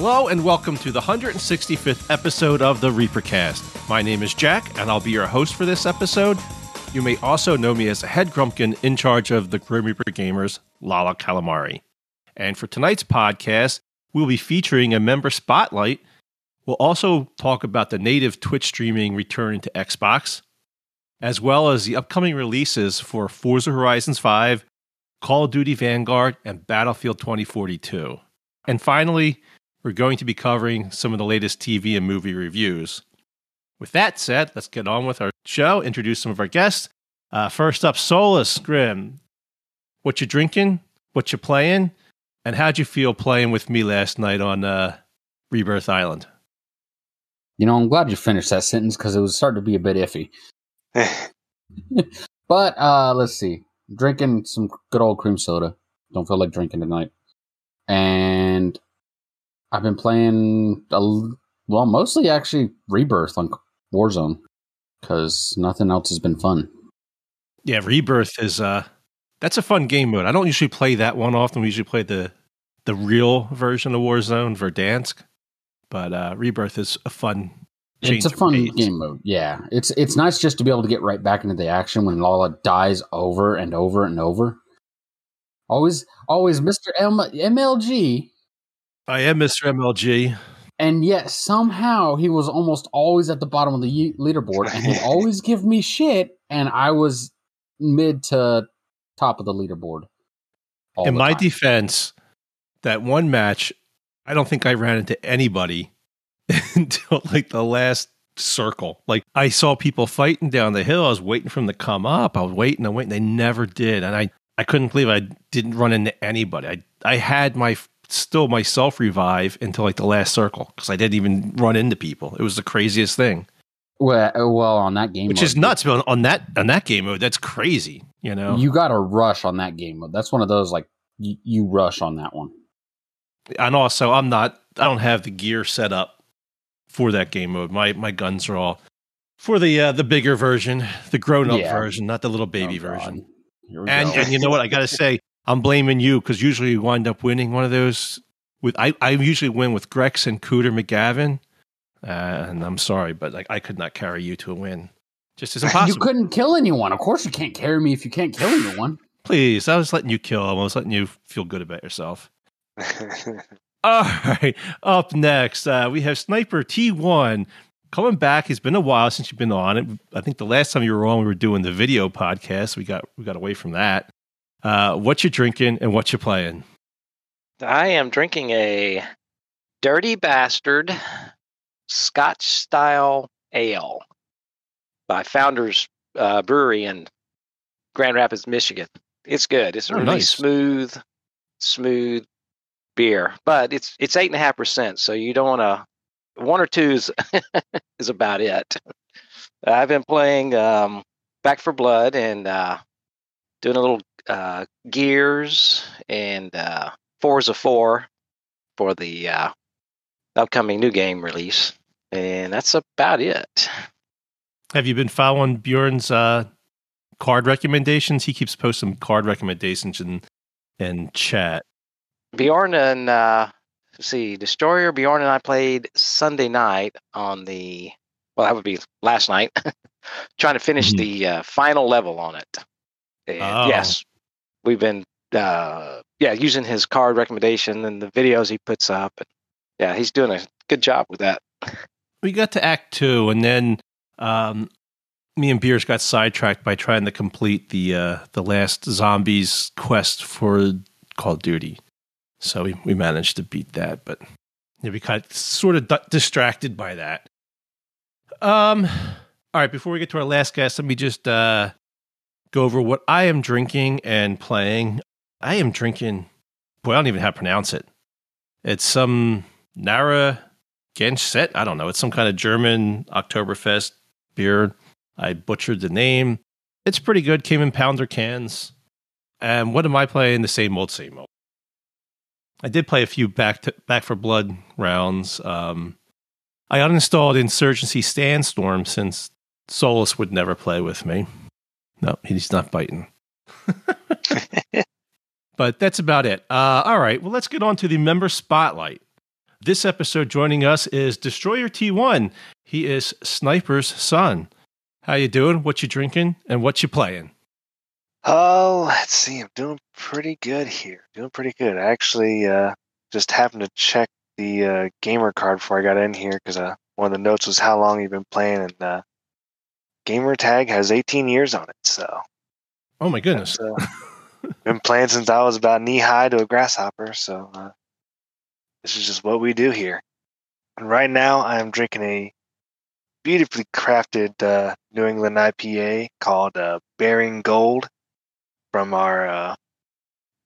Hello and welcome to the 165th episode of the Reapercast. My name is Jack and I'll be your host for this episode. You may also know me as head grumpkin in charge of the Grim Reaper Gamers, Lala Calamari. And for tonight's podcast, we'll be featuring a member spotlight. We'll also talk about the native Twitch streaming returning to Xbox, as well as the upcoming releases for Forza Horizons 5, Call of Duty Vanguard, and Battlefield 2042. And finally, we're going to be covering some of the latest TV and movie reviews. With that said, let's get on with our show, introduce some of our guests. Uh, first up, Solus Grim. What you drinking? What you playing? And how'd you feel playing with me last night on uh, Rebirth Island? You know, I'm glad you finished that sentence because it was starting to be a bit iffy. but uh, let's see. Drinking some good old cream soda. Don't feel like drinking tonight. And I've been playing a, well, mostly actually Rebirth on Warzone because nothing else has been fun. Yeah, Rebirth is uh that's a fun game mode. I don't usually play that one often. We usually play the the real version of Warzone, Verdansk. But uh Rebirth is a fun it's a fun pace. game mode. Yeah. It's it's nice just to be able to get right back into the action when Lala dies over and over and over. Always always Mr. M- MLG I am Mr. MLG. And yet somehow he was almost always at the bottom of the leaderboard and would always give me shit. And I was mid to top of the leaderboard. In my time. defense, that one match, I don't think I ran into anybody until like the last circle. Like I saw people fighting down the hill. I was waiting for them to come up. I was waiting and waiting. They never did. And I, I couldn't believe I didn't run into anybody. I, I had my still myself revive until like the last circle because I didn't even run into people. It was the craziest thing. Well, uh, well, on that game, which mode, is nuts. But on that on that game mode, that's crazy. You know, you got to rush on that game mode. That's one of those like you, you rush on that one. And also, I'm not. I don't have the gear set up for that game mode. My my guns are all for the uh, the bigger version, the grown up yeah. version, not the little baby oh, version. And and you know what? I got to say, I'm blaming you because usually you wind up winning one of those. With I, I usually win with Grex and Cooter McGavin, uh, and I'm sorry, but like I could not carry you to a win. Just as impossible. You couldn't kill anyone. Of course, you can't carry me if you can't kill anyone. Please, I was letting you kill. I was letting you feel good about yourself. All right. Up next, uh, we have Sniper T1 coming back. It's been a while since you've been on it. I think the last time you were on, we were doing the video podcast. We got we got away from that. Uh, what you drinking and what you playing? I am drinking a Dirty Bastard Scotch style ale by Founders uh, Brewery in Grand Rapids, Michigan. It's good. It's a oh, really nice. smooth, smooth beer, but it's it's eight and a half percent. So you don't want to. One or two is is about it. I've been playing um, Back for Blood and uh, doing a little uh, Gears and uh, Forza 4 for the uh, upcoming new game release. And that's about it. Have you been following Bjorn's uh, card recommendations? He keeps posting card recommendations in, in chat. Bjorn and, uh, see, Destroyer, Bjorn and I played Sunday night on the, well, that would be last night, trying to finish mm-hmm. the uh, final level on it. And oh. yes, we've been uh, yeah using his card recommendation and the videos he puts up. And, yeah, he's doing a good job with that. We got to Act Two, and then um, me and Beers got sidetracked by trying to complete the uh, the last zombies quest for Call of Duty. So we, we managed to beat that, but yeah, we got sort of d- distracted by that. Um, all right, before we get to our last guest, let me just uh, go over what I am drinking and playing. I am drinking, boy, I don't even know how to pronounce it. It's some Nara Genset. I don't know. It's some kind of German Oktoberfest beer. I butchered the name. It's pretty good. Came in pounder cans. And what am I playing? The same old, same old. I did play a few back to, back for blood rounds. Um, I uninstalled Insurgency Sandstorm since Solus would never play with me. No, he's not biting. but that's about it. Uh, all right, well, let's get on to the member spotlight. This episode, joining us is Destroyer T1. He is Sniper's son. How you doing? What you drinking? And what you playing? Oh, let's see. I'm doing pretty good here. Doing pretty good. I actually uh, just happened to check the uh, gamer card before I got in here because uh, one of the notes was how long you've been playing, and uh, gamer tag has 18 years on it. So, oh my goodness, uh, been playing since I was about knee high to a grasshopper. So, uh, this is just what we do here. And right now, I'm drinking a beautifully crafted uh, New England IPA called uh, Bearing Gold from our uh,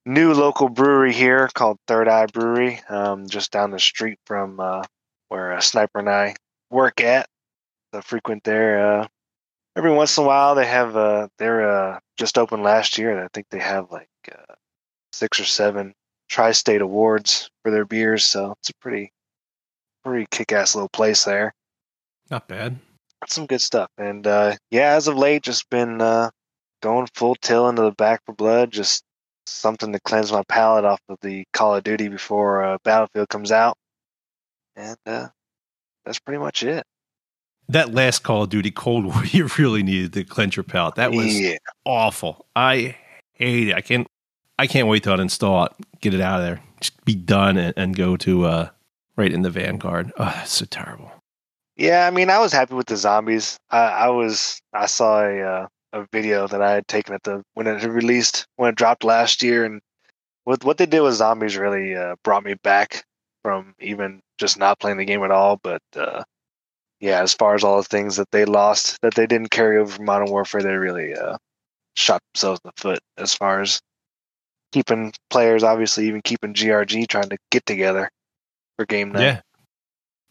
new local brewery here called Third Eye Brewery, um, just down the street from uh, where uh, Sniper and I work at. The frequent there. Every once in a while, they have. Uh, they're uh, just opened last year, and I think they have like uh, six or seven tri-state awards for their beers. So it's a pretty, pretty kick-ass little place there. Not bad. Some good stuff, and uh, yeah, as of late, just been uh, going full tilt into the back for blood. Just something to cleanse my palate off of the Call of Duty before uh, Battlefield comes out, and uh, that's pretty much it. That last Call of Duty Cold War, you really needed to clench your palate. That was yeah. awful. I hate it. I can't. I can't wait to uninstall it, get it out of there, just be done, and, and go to uh, right in the Vanguard. Oh, that's so terrible. Yeah, I mean, I was happy with the zombies. I, I was. I saw a uh, a video that I had taken at the when it released when it dropped last year, and what what they did with zombies really uh, brought me back from even just not playing the game at all. But uh, yeah, as far as all the things that they lost that they didn't carry over from Modern Warfare, they really uh, shot themselves in the foot as far as keeping players, obviously even keeping GRG trying to get together for game night. Yeah.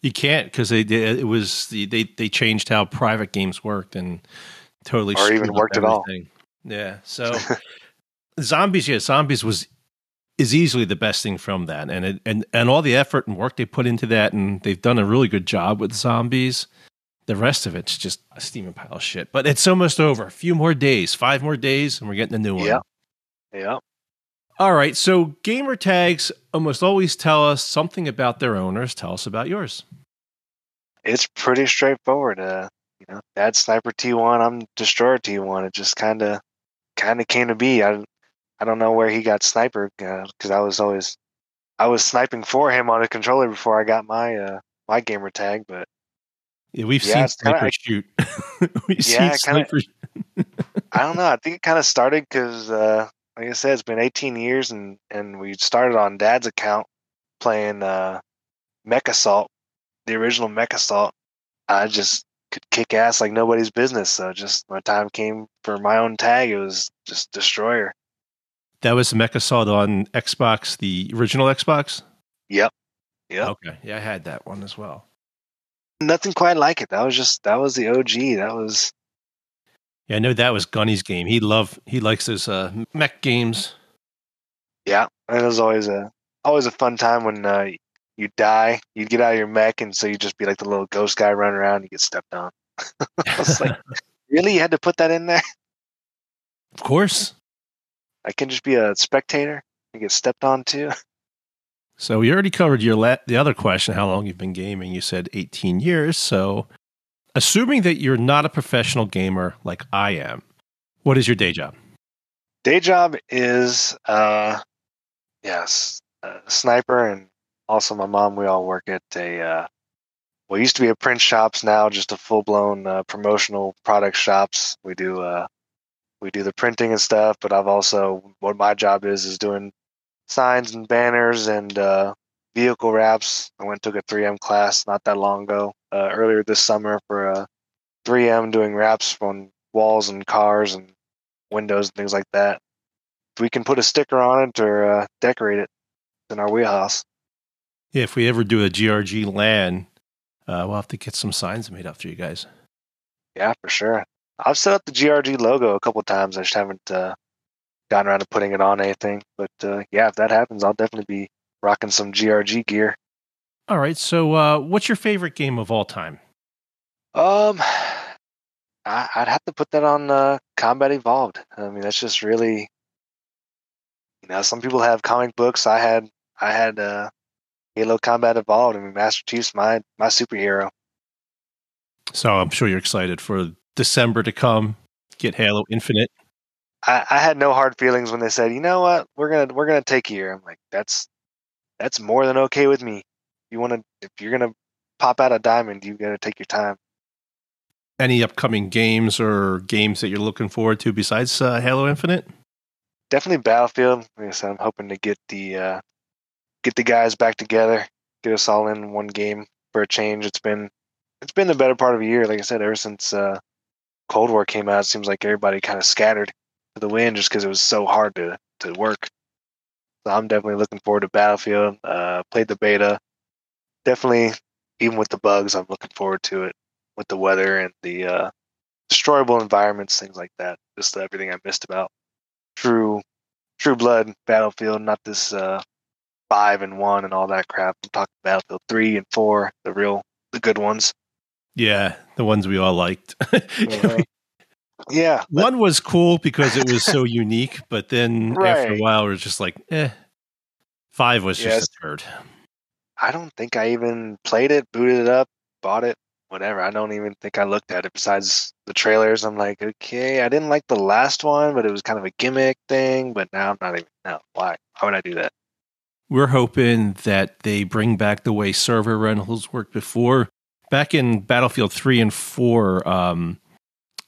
You can't because they did. It was they they changed how private games worked, and totally or even worked at all. Yeah. So zombies, yeah, zombies was is easily the best thing from that, and it, and and all the effort and work they put into that, and they've done a really good job with zombies. The rest of it's just a steaming pile of shit. But it's almost over. A few more days, five more days, and we're getting a new one. Yeah. Yeah. All right. So gamer tags almost always tell us something about their owners. Tell us about yours. It's pretty straightforward. Uh, you know, Dad's Sniper T1, I'm Destroyer T1. It just kind of kind of came to be. I I don't know where he got Sniper because uh, I was always I was sniping for him on a controller before I got my uh, my gamer tag, but yeah, we've yeah, seen Sniper kinda, shoot. we've yeah, seen Sniper. I don't know. I think it kind of started because, uh, like I said, it's been 18 years, and and we started on Dad's account playing uh, Mech Assault, the original Mech Assault. I just could kick ass like nobody's business. So just my time came for my own tag. It was just Destroyer. That was Mech Assault on Xbox, the original Xbox. Yep. Yep. Okay. Yeah, I had that one as well. Nothing quite like it. That was just that was the OG. That was. Yeah, I know that was Gunny's game. He love he likes those uh, mech games. Yeah, and it was always a always a fun time when uh, you die, you get out of your mech, and so you just be like the little ghost guy running around. And you get stepped on. I was like, really? You had to put that in there? Of course. I can just be a spectator and get stepped on too. So we already covered your la- the other question, how long you've been gaming. You said 18 years. So, assuming that you're not a professional gamer like I am, what is your day job? Day job is, uh, yes, sniper and also my mom we all work at a uh, well used to be a print shops now just a full blown uh, promotional product shops we do uh we do the printing and stuff but i've also what my job is is doing signs and banners and uh vehicle wraps i went took a 3m class not that long ago uh, earlier this summer for a 3m doing wraps on walls and cars and windows and things like that if we can put a sticker on it or uh, decorate it in our wheelhouse Yeah, if we ever do a GRG LAN, uh, we'll have to get some signs made up for you guys. Yeah, for sure. I've set up the GRG logo a couple times. I just haven't uh, gotten around to putting it on anything. But uh, yeah, if that happens, I'll definitely be rocking some GRG gear. All right. So, uh, what's your favorite game of all time? Um, I, would have to put that on uh, Combat Evolved. I mean, that's just really, you know, some people have comic books. I had, I had uh, Halo Combat Evolved. I mean, Master Chief's my my superhero. So I'm sure you're excited for December to come. Get Halo Infinite. I, I had no hard feelings when they said, you know what, we're gonna we're gonna take you here. I'm like, that's that's more than okay with me. You want to if you're gonna pop out a diamond, you gotta take your time. Any upcoming games or games that you're looking forward to besides uh, Halo Infinite? Definitely Battlefield. Like I said, I'm hoping to get the uh, get the guys back together, get us all in one game for a change. It's been it's been the better part of a year. Like I said, ever since uh, Cold War came out, it seems like everybody kind of scattered to the wind just because it was so hard to to work. So I'm definitely looking forward to Battlefield. Uh, played the beta. Definitely, even with the bugs, I'm looking forward to it with the weather and the uh, destroyable environments, things like that. Just everything I missed about True True Blood Battlefield, not this uh, five and one and all that crap. I'm talking Battlefield three and four, the real the good ones. Yeah, the ones we all liked. mm-hmm. Yeah. One was cool because it was so unique, but then right. after a while, it was just like, eh. Five was just yes. a turd. I don't think I even played it, booted it up, bought it, whatever. I don't even think I looked at it besides the trailers. I'm like, okay, I didn't like the last one, but it was kind of a gimmick thing. But now I'm not even, no, why? Why would I do that? We're hoping that they bring back the way server rentals worked before. Back in Battlefield 3 and 4, um,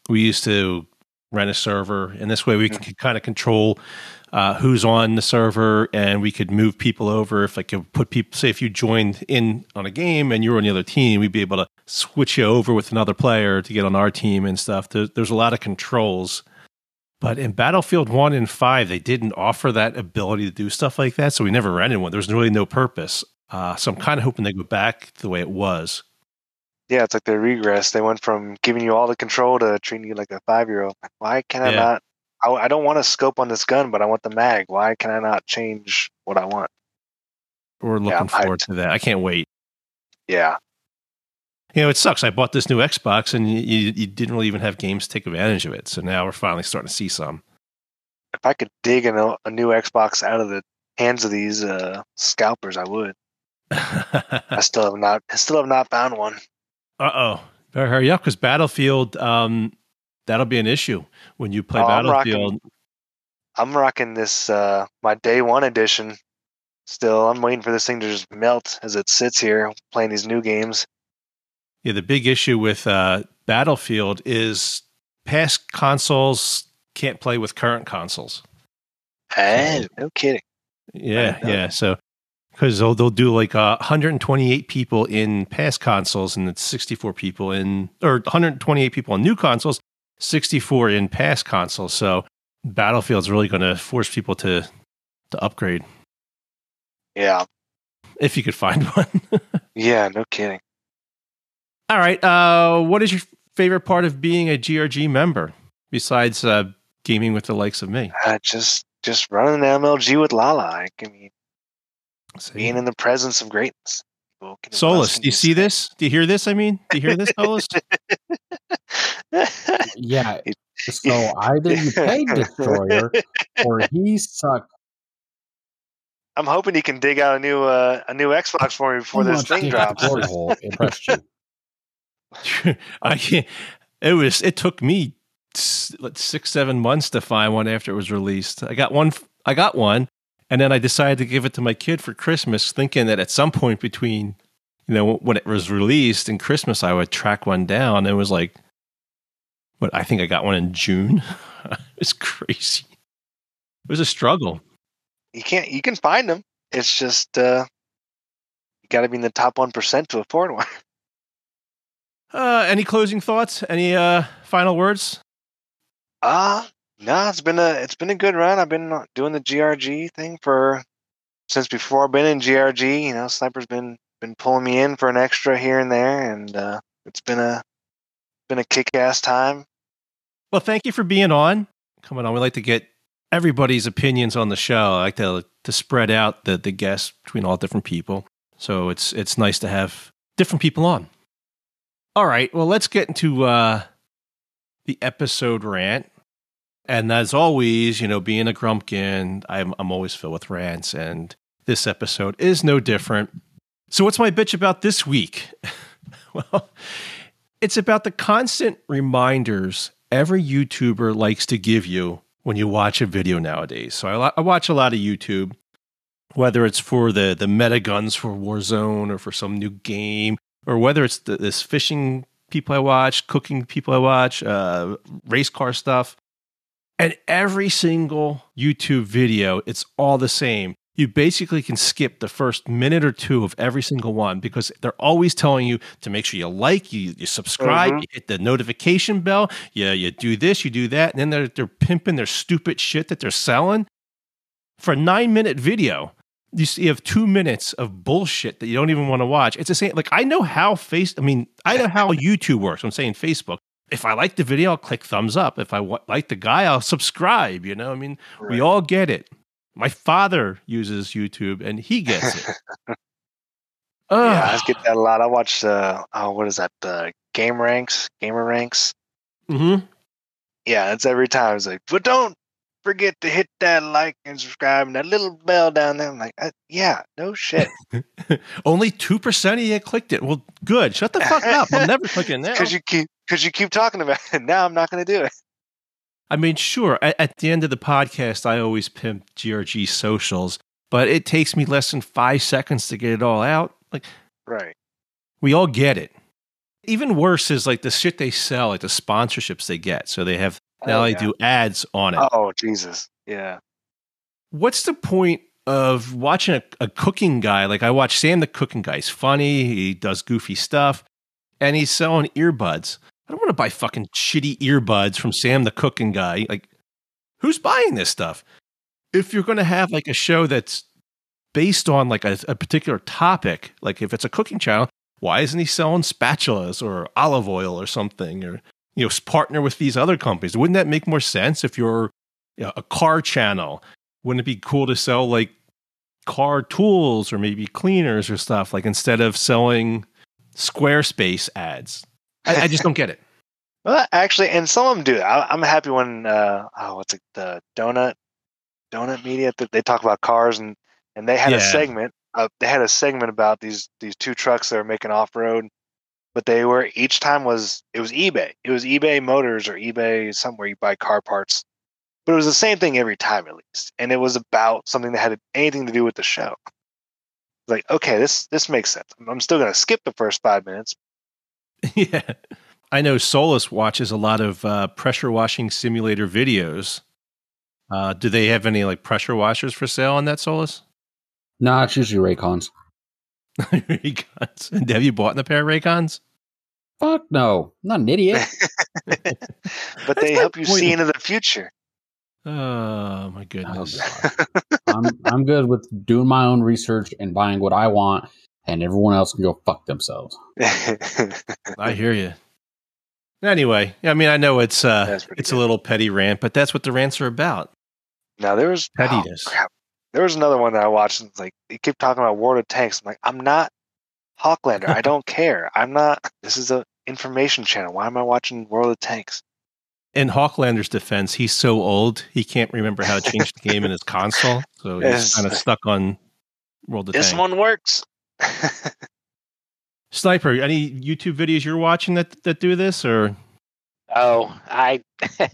we used to rent a server, and this way we could mm-hmm. kind of control uh, who's on the server, and we could move people over. If I could put people, say, if you joined in on a game and you were on the other team, we'd be able to switch you over with another player to get on our team and stuff. There, there's a lot of controls. But in Battlefield 1 and 5, they didn't offer that ability to do stuff like that. So we never rented one. There was really no purpose. Uh, so I'm kind of hoping they go back the way it was yeah, it's like they regress. They went from giving you all the control to treating you like a five year old. Why can I yeah. not? I, I don't want to scope on this gun, but I want the mag. Why can I not change what I want? We're looking yeah, forward to that. I can't wait. Yeah. You know, it sucks. I bought this new Xbox and you, you didn't really even have games to take advantage of it. So now we're finally starting to see some. If I could dig a, a new Xbox out of the hands of these uh, scalpers, I would. I still have not. I still have not found one. Uh oh. Better hurry up because Battlefield, um, that'll be an issue when you play oh, Battlefield. I'm rocking, I'm rocking this, uh, my day one edition. Still, I'm waiting for this thing to just melt as it sits here playing these new games. Yeah, the big issue with uh, Battlefield is past consoles can't play with current consoles. Hey, no kidding. Yeah, yeah. So because they'll, they'll do like uh, 128 people in past consoles and it's 64 people in or 128 people in new consoles 64 in past consoles. So battlefield's really going to force people to to upgrade. Yeah. If you could find one. Yeah no kidding. All right uh what is your favorite part of being a grg member besides uh gaming with the likes of me? Uh, just just running an mlg with lala. I mean See? being in the presence of greatness. Solus, do you see this? Do you hear this? I mean, do you hear this, Solus? yeah. So either you pay Destroyer or he sucked. I'm hoping he can dig out a new uh, a new Xbox for me before this thing drops. impressed you. I can't. It was. It took me six, seven months to find one after it was released. I got one. I got one, and then I decided to give it to my kid for Christmas, thinking that at some point between, you know, when it was released and Christmas, I would track one down. And It was like, but I think I got one in June. it's crazy. It was a struggle. You can't, you can find them. It's just, uh, you got to be in the top 1% to afford one. Uh, any closing thoughts? Any uh, final words? Uh, no, it's been a it's been a good run. I've been doing the GRG thing for since before I've been in GRG. You know, Sniper's been been pulling me in for an extra here and there, and uh, it's been a been a kick ass time. Well, thank you for being on. Coming on, we like to get everybody's opinions on the show. I like to to spread out the the guests between all different people. So it's it's nice to have different people on. All right, well, let's get into uh, the episode rant. And as always, you know, being a grumpkin, I'm I'm always filled with rants, and this episode is no different. So, what's my bitch about this week? well, it's about the constant reminders every YouTuber likes to give you when you watch a video nowadays. So, I, I watch a lot of YouTube, whether it's for the the meta guns for Warzone or for some new game, or whether it's the, this fishing people I watch, cooking people I watch, uh, race car stuff. And every single YouTube video, it's all the same. You basically can skip the first minute or two of every single one because they're always telling you to make sure you like, you, you subscribe, Mhm. you hit the notification bell, you, you do this, you do that. And then they're, they're pimping their stupid shit that they're selling. For a nine minute video, you see you have two minutes of bullshit that you don't even want to watch. It's the same. Like I know how face. I mean, I know how YouTube works. I'm saying Facebook. If I like the video, I'll click thumbs up. If I like the guy, I'll subscribe. You know, I mean, we all get it. My father uses YouTube, and he gets it. Yeah, I get that a lot. I watch uh oh what is that? Uh, game ranks, gamer ranks. Mm-hmm. Yeah, it's every time. It's like, but don't forget to hit that like and subscribe and that little bell down there. I'm like, uh, yeah, no shit. Only two percent of you clicked it. Well, good. Shut the fuck up. I'm never clicking that. Because you keep because you keep talking about it. Now I'm not going to do it. I mean, sure. At, at the end of the podcast, I always pimp GRG socials, but it takes me less than five seconds to get it all out. Like, Right. we all get it. Even worse is like the shit they sell, like the sponsorships they get. So they have now Oh, they do ads on it. Oh Jesus. Yeah. What's the point of watching a, a cooking guy? Like I watch Sam the cooking guy. He's funny. He does goofy stuff, and he's selling earbuds. I don't want to buy fucking shitty earbuds from Sam the cooking guy. Like, who's buying this stuff? If you're going to have like a show that's based on like a, a particular topic, like if it's a cooking channel, why isn't he selling spatulas or olive oil or something, or you know, partner with these other companies? Wouldn't that make more sense if you're you know, a car channel? Wouldn't it be cool to sell like car tools or maybe cleaners or stuff like instead of selling Squarespace ads? I, I just don't get it. Well, actually, and some of them do. I, I'm happy when uh oh what's it the donut donut media that they talk about cars and and they had a segment. Uh, they had a segment about these these two trucks that were making off road, but they were each time was it was eBay. It was eBay Motors or eBay somewhere you buy car parts. But it was the same thing every time at least, and it was about something that had anything to do with the show. Like, okay, this this makes sense. I'm still gonna skip the first five minutes. yeah. I know Solus watches a lot of uh, pressure washing simulator videos. Uh, do they have any like pressure washers for sale on that Solus? No, it's usually Raycons. Raycons. And have you bought a pair of Raycons? Fuck no. I'm not an idiot. But they help you point. see into the future. Oh my goodness. I'm I'm good with doing my own research and buying what I want, and everyone else can go fuck themselves. I hear you. Anyway, I mean, I know it's uh, That's pretty it's a little petty rant, but that's what the rants are about. now there was oh, Pettiness. crap. There was another one that I watched. And it's like they keep talking about World of Tanks. I'm like, I'm not Hawklander. I don't care. I'm not. This is a information channel. Why am I watching World of Tanks? In Hawklander's defense, he's so old he can't remember how to change the game in his console, so he's kind of stuck on World of This Tanks. This one works. Sniper, any YouTube videos you're watching that that do this, or Oh, I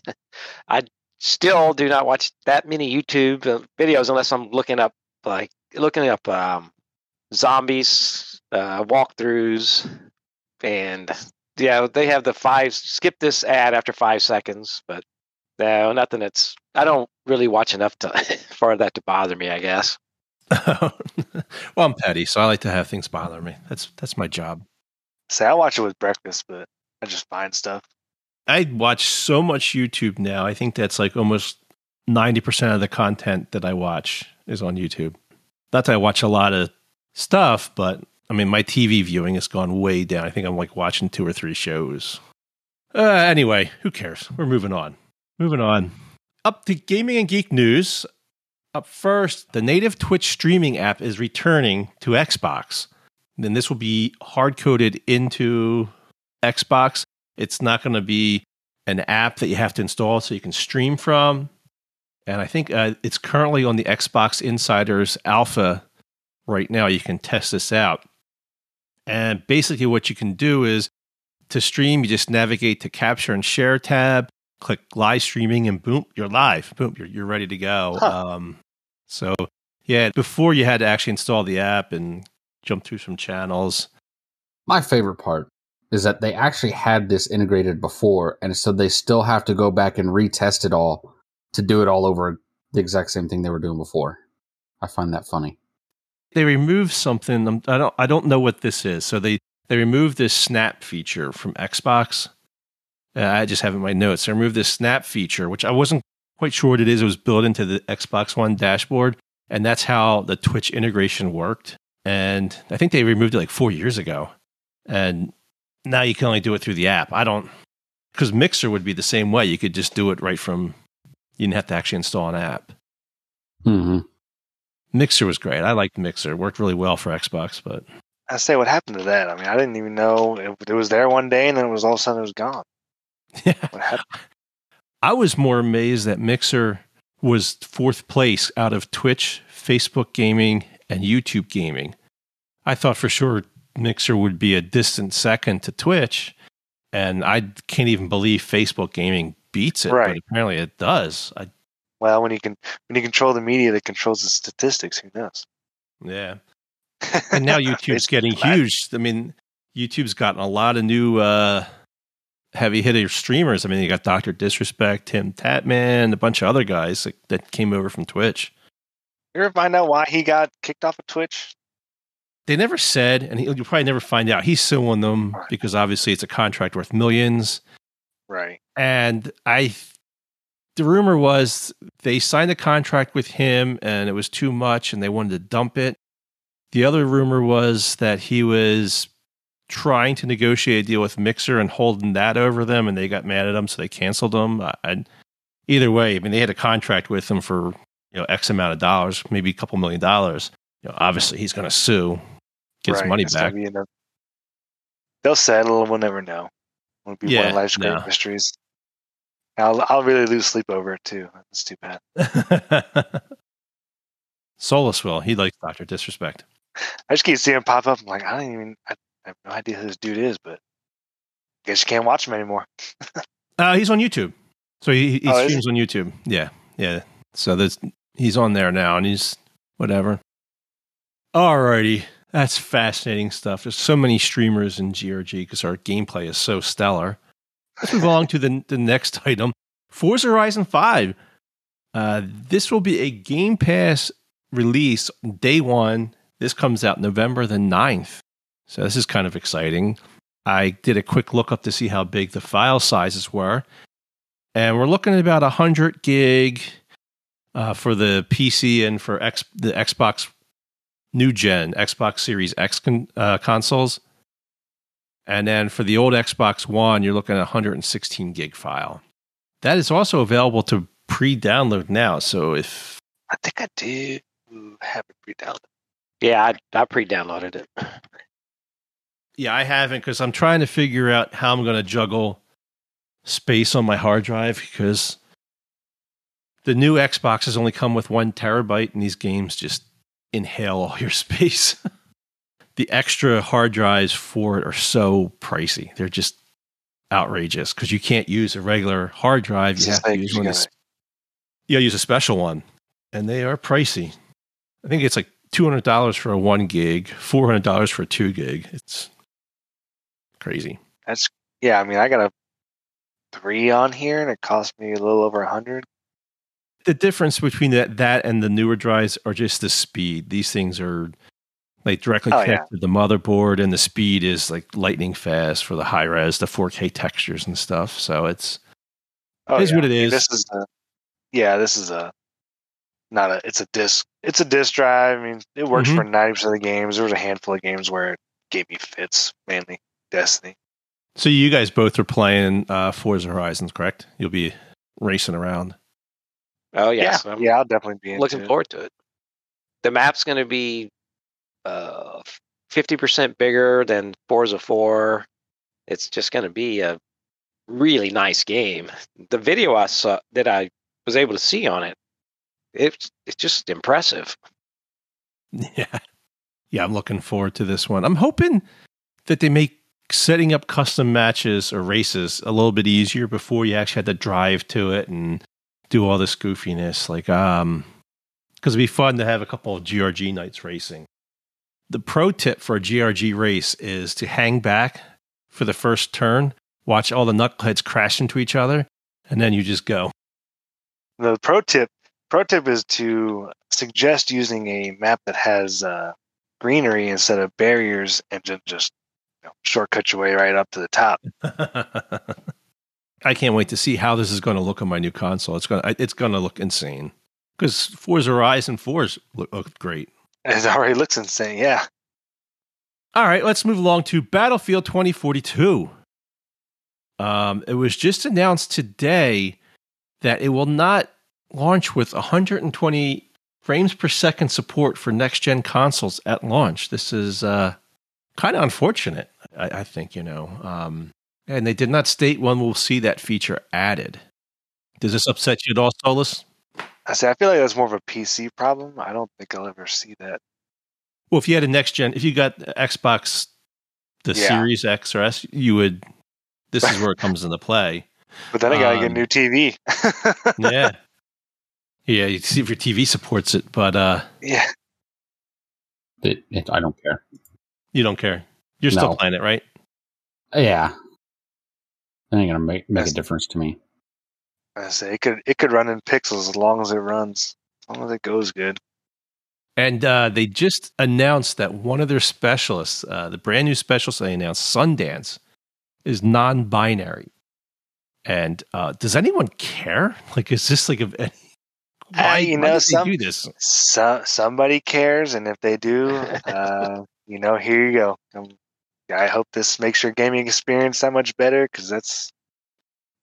I still do not watch that many YouTube uh, videos unless I'm looking up like looking up um, zombies uh, walkthroughs, and yeah, they have the five. Skip this ad after five seconds, but no, nothing. That's I don't really watch enough to for that to bother me. I guess. well, I'm petty, so I like to have things bother me. That's that's my job. Say I watch it with breakfast, but I just find stuff. I watch so much YouTube now. I think that's like almost ninety percent of the content that I watch is on YouTube. not that I watch a lot of stuff, but I mean, my TV viewing has gone way down. I think I'm like watching two or three shows. Uh, anyway, who cares? We're moving on. Moving on. Up to gaming and geek news. Up first, the native Twitch streaming app is returning to Xbox. Then this will be hard coded into Xbox. It's not going to be an app that you have to install so you can stream from. And I think uh, it's currently on the Xbox Insiders Alpha right now. You can test this out. And basically, what you can do is to stream, you just navigate to capture and share tab, click live streaming, and boom, you're live. Boom, you're, you're ready to go. Huh. Um, so, yeah, before you had to actually install the app and jump through some channels. My favorite part is that they actually had this integrated before, and so they still have to go back and retest it all to do it all over the exact same thing they were doing before. I find that funny. They removed something. I don't. I don't know what this is. So they they removed this snap feature from Xbox. Uh, I just have it in my notes. They removed this snap feature, which I wasn't quite sure what it is. It was built into the Xbox One dashboard, and that's how the Twitch integration worked. And I think they removed it like four years ago. And now you can only do it through the app. I don't, because Mixer would be the same way. You could just do it right from, you didn't have to actually install an app. Mm-hmm. Mixer was great. I liked Mixer. It worked really well for Xbox, but. I say, what happened to that? I mean, I didn't even know it, it was there one day and then it was all of a sudden it was gone. Yeah. I was more amazed that Mixer was fourth place out of Twitch, Facebook gaming, and YouTube gaming. I thought for sure Mixer would be a distant second to Twitch, and I can't even believe Facebook gaming beats it. Right. But apparently, it does. I, well, when you can when you control the media that controls the statistics, who knows? Yeah. and now YouTube's getting huge. I mean, YouTube's gotten a lot of new uh, heavy hitter streamers. I mean, you got Doctor Disrespect, Tim Tatman, a bunch of other guys like, that came over from Twitch. You ever find out why he got kicked off of Twitch? They never said, and you'll probably never find out. He's suing them because obviously it's a contract worth millions. Right. And I, the rumor was they signed a contract with him and it was too much and they wanted to dump it. The other rumor was that he was trying to negotiate a deal with Mixer and holding that over them, and they got mad at them, so they canceled them. I, either way, I mean, they had a contract with them for you know X amount of dollars, maybe a couple million dollars. You know, obviously he's going to sue, get right, his money back. They'll settle, and we'll never know. It'll be yeah, one of life's great mysteries. I'll I'll really lose sleep over it too. It's too bad. Solus will. He likes Doctor Disrespect. I just keep seeing him pop up. I'm like, I don't even. I, I have no idea who this dude is, but I guess you can't watch him anymore. uh, he's on YouTube. So he, he oh, streams on YouTube. Yeah, yeah. So there's he's on there now, and he's whatever. Alrighty, that's fascinating stuff. There's so many streamers in GRG because our gameplay is so stellar. Let's move on to the the next item: Forza Horizon Five. Uh, this will be a Game Pass release day one. This comes out November the 9th. So this is kind of exciting. I did a quick look up to see how big the file sizes were. And we're looking at about 100 gig uh, for the PC and for X, the Xbox new gen, Xbox Series X con, uh, consoles. And then for the old Xbox One, you're looking at 116 gig file. That is also available to pre download now. So if. I think I did have it pre downloaded. Yeah, I, I pre downloaded it. Yeah, I haven't because I'm trying to figure out how I'm going to juggle space on my hard drive because the new Xboxes only come with one terabyte, and these games just inhale all your space. the extra hard drives for it are so pricey; they're just outrageous because you can't use a regular hard drive. You have to use one. That's, you use a special one, and they are pricey. I think it's like two hundred dollars for a one gig, four hundred dollars for a two gig. It's crazy. That's yeah. I mean, I got a three on here, and it cost me a little over a hundred. The difference between that that and the newer drives are just the speed. These things are like directly oh, connected yeah. to the motherboard, and the speed is like lightning fast for the high res, the 4K textures and stuff. So it's oh, it is yeah. what it is. This is a, yeah, this is a not a. It's a disc. It's a disc drive. I mean, it works Mhm. for ninety percent of the games. There was a handful of games where it gave me fits, mainly Destiny. So you guys both are playing uh, Forza Horizons, correct? You'll be racing around. Oh yes, I'm yeah, I'll definitely be looking it. forward to it. The map's going to be uh, fifty percent bigger than Forza Four. It's just going to be a really nice game. The video I saw that I was able to see on it, it's it's just impressive. Yeah. Yeah, I'm looking forward to this one. I'm hoping that they make setting up custom matches or races a little bit easier before you actually had to drive to it and do all this goofiness. Like, um, because it'd be fun to have a couple of GRG nights racing. The pro tip for a GRG race is to hang back for the first turn, watch all the knuckleheads crash into each other, and then you just go. The pro tip pro tip is to suggest using a map that has uh, greenery instead of barriers and just know, shortcut your way right up to the top. I can't wait to see how this is going to look on my new console. It's going to it's going to look insane because Forza Horizon 4s look, look great. It already looks insane. Yeah. All right, let's move along to Battlefield 2042. Um, it was just announced today that it will not launch with 120 frames per second support for next gen consoles at launch. This is uh, kind of unfortunate, I, I think, you know. Um, and they did not state when we'll see that feature added. Does this upset you at all, Solus? I say I feel like that's more of a PC problem. I don't think I'll ever see that. Well, if you had a next gen, if you got Xbox, the Yeah. Series X or S, you would. This is where it comes into play. But then I gotta get a Um, new TV. Yeah, yeah. You see if your TV supports it, but uh, yeah. It, it, I don't care. You don't care. You're still No. playing it, right? Yeah, it ain't gonna make make a difference to me. I say it could it could run in pixels as long as it runs. As long as it goes good. And uh, they just announced that one of their specialists, uh, the brand new specialist they announced, Sundance, is non-binary. And uh, does anyone care? Like, is this like a any, Uh, you know, did some- do this? So, somebody cares, and if they do, uh, you know, here you go. Um, I hope this makes your gaming experience that much better because that's,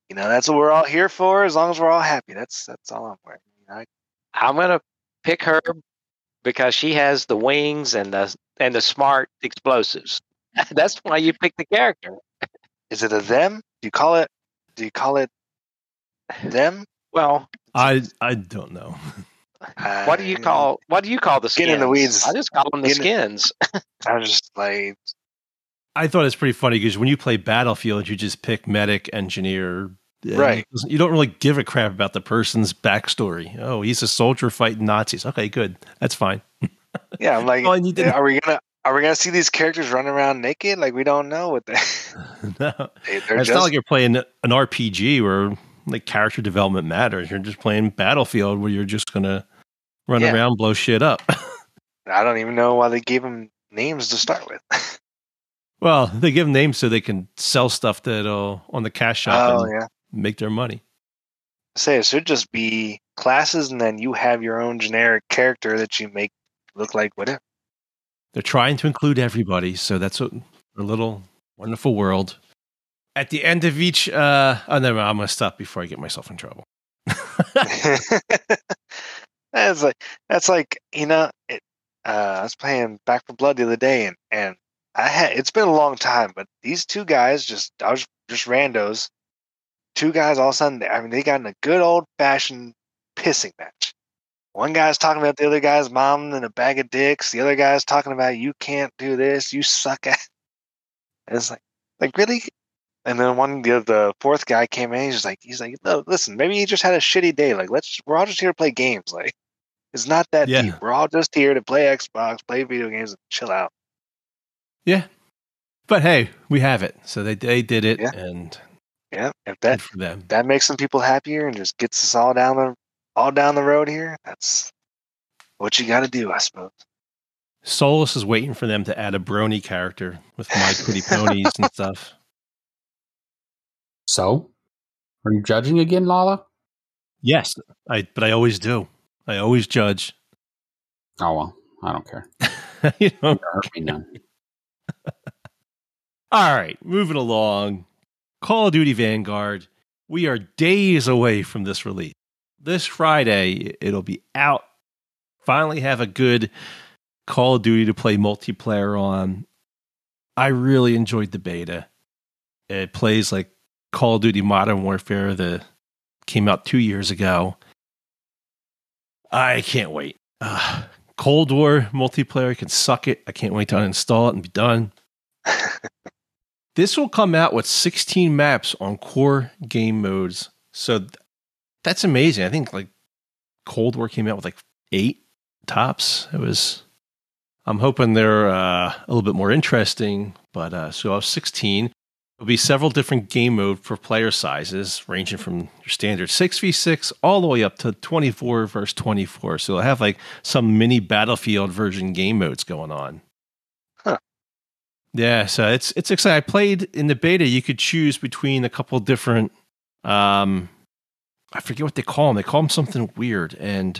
you know, that's what we're all here for. As long as we're all happy, that's that's all I'm wearing. You know, I- I'm gonna pick her because she has the wings and the and the smart explosives. That's why you pick the character. is it a them? Do you call it? Do you call it them? Well, I I don't know. what do you call what do you call the skins? Get in the weeds. I just call them the Get in- skins. I was just like, I thought it's pretty funny because when you play Battlefield, you just pick medic, engineer. Right. You don't really give a crap about the person's backstory. Oh, he's a soldier fighting Nazis. Okay, good. That's fine. yeah, I'm like, and you didn't- are we gonna are we gonna see these characters running around naked? Like we don't know what they. no. they they're It's just not like you're playing an RPG where like character development matters. You're just playing Battlefield where you're just gonna run Yeah. around, blow shit up. I don't even know why they gave them names to start with. well, they give names so they can sell stuff that'll on the cash shop oh and yeah. make their money. say it should just be classes and then you have your own generic character that you make look like whatever. They're trying to include everybody, so that's a, a little wonderful world. At the end of each, uh, oh, never mind, I'm to stop before I get myself in trouble. that's like that's like you know it, uh, I was playing Back for Blood the other day and and I had it's been a long time but these two guys just I was just randos. Two guys all of a sudden I mean they got in a good old fashioned pissing match. One guy's talking about the other guy's mom and a bag of dicks. The other guy's talking about you can't do this. You suck at it's like like really and then one the the fourth guy came in. He's like he's like, no, listen, maybe he just had a shitty day. Like let's we're all just here to play games. Like it's not that Yeah. deep. We're all just here to play Xbox, play video games, and chill out. Yeah. But hey, we have it. So they, they did it, Yeah. and Yeah, if that for them. that makes some people happier and just gets us all down the all down the road here, that's what you got to do, I suppose. Solus is waiting for them to add a brony character with My Pretty Ponies and stuff. So, are you judging again, Lala? Yes, I but I always do. I always judge. Oh well, I don't care. you. It hurt me none. All right, moving along. Call of Duty Vanguard. We are days away from this release. This Friday, it'll be out. Finally, have a good Call of Duty to play multiplayer on. I really enjoyed the beta. It plays like Call of Duty Modern Warfare that came out two years ago. I can't wait. Uh, Cold War multiplayer can suck it. I can't wait to uninstall it and be done. this will come out with 16 maps on core game modes. So th- that's amazing. I think like Cold War came out with like eight tops. It was. I'm hoping they're uh, a little bit more interesting, but uh, so I have 16. There'll be several different game mode for player sizes, ranging from your standard 6v6 all the way up to 24 versus 24. So they'll have like some mini battlefield version game modes going on. Huh. Yeah, so it's it's exciting. I played in the beta. You could choose between a couple different, um, I forget what they call them. They call them something weird, and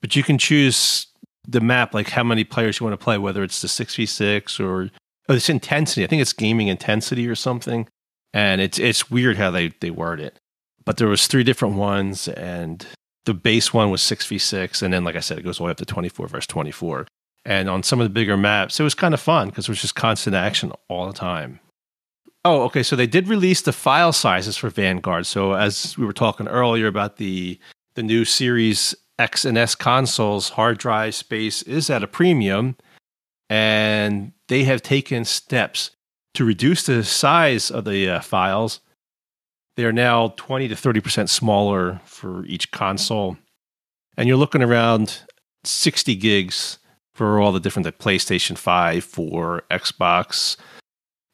but you can choose the map, like how many players you want to play, whether it's the six v six or oh, it's intensity. I think it's gaming intensity or something. And it's it's weird how they they word it. But there was three different ones, and the base one was six v six, and then like I said, it goes all the way up to twenty four versus twenty four. And on some of the bigger maps, it was kind of fun because it was just constant action all the time. Oh, okay. So they did release the file sizes for Vanguard. So as we were talking earlier about the the new Series X and S consoles, hard drive space is at a premium, and they have taken steps to reduce the size of the uh, files. They are now 20 to 30% smaller for each console. And you're looking around 60 gigs for all the different PlayStation 5, 4, Xbox,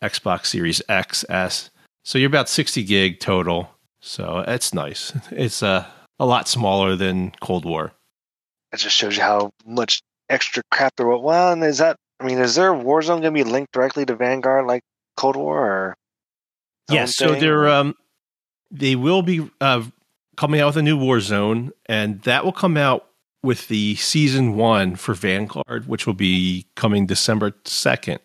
Xbox Series X, S. So you're about 60 gig total. So it's nice. It's uh, a lot smaller than Cold War. It just shows you how much extra crap there was. Well, and is that? I mean, is there Warzone going to be linked directly to Vanguard like Cold War? Or Yes, so they're um, they will be uh, coming out with a new Warzone, and that will come out with the season one for Vanguard, which will be coming December second.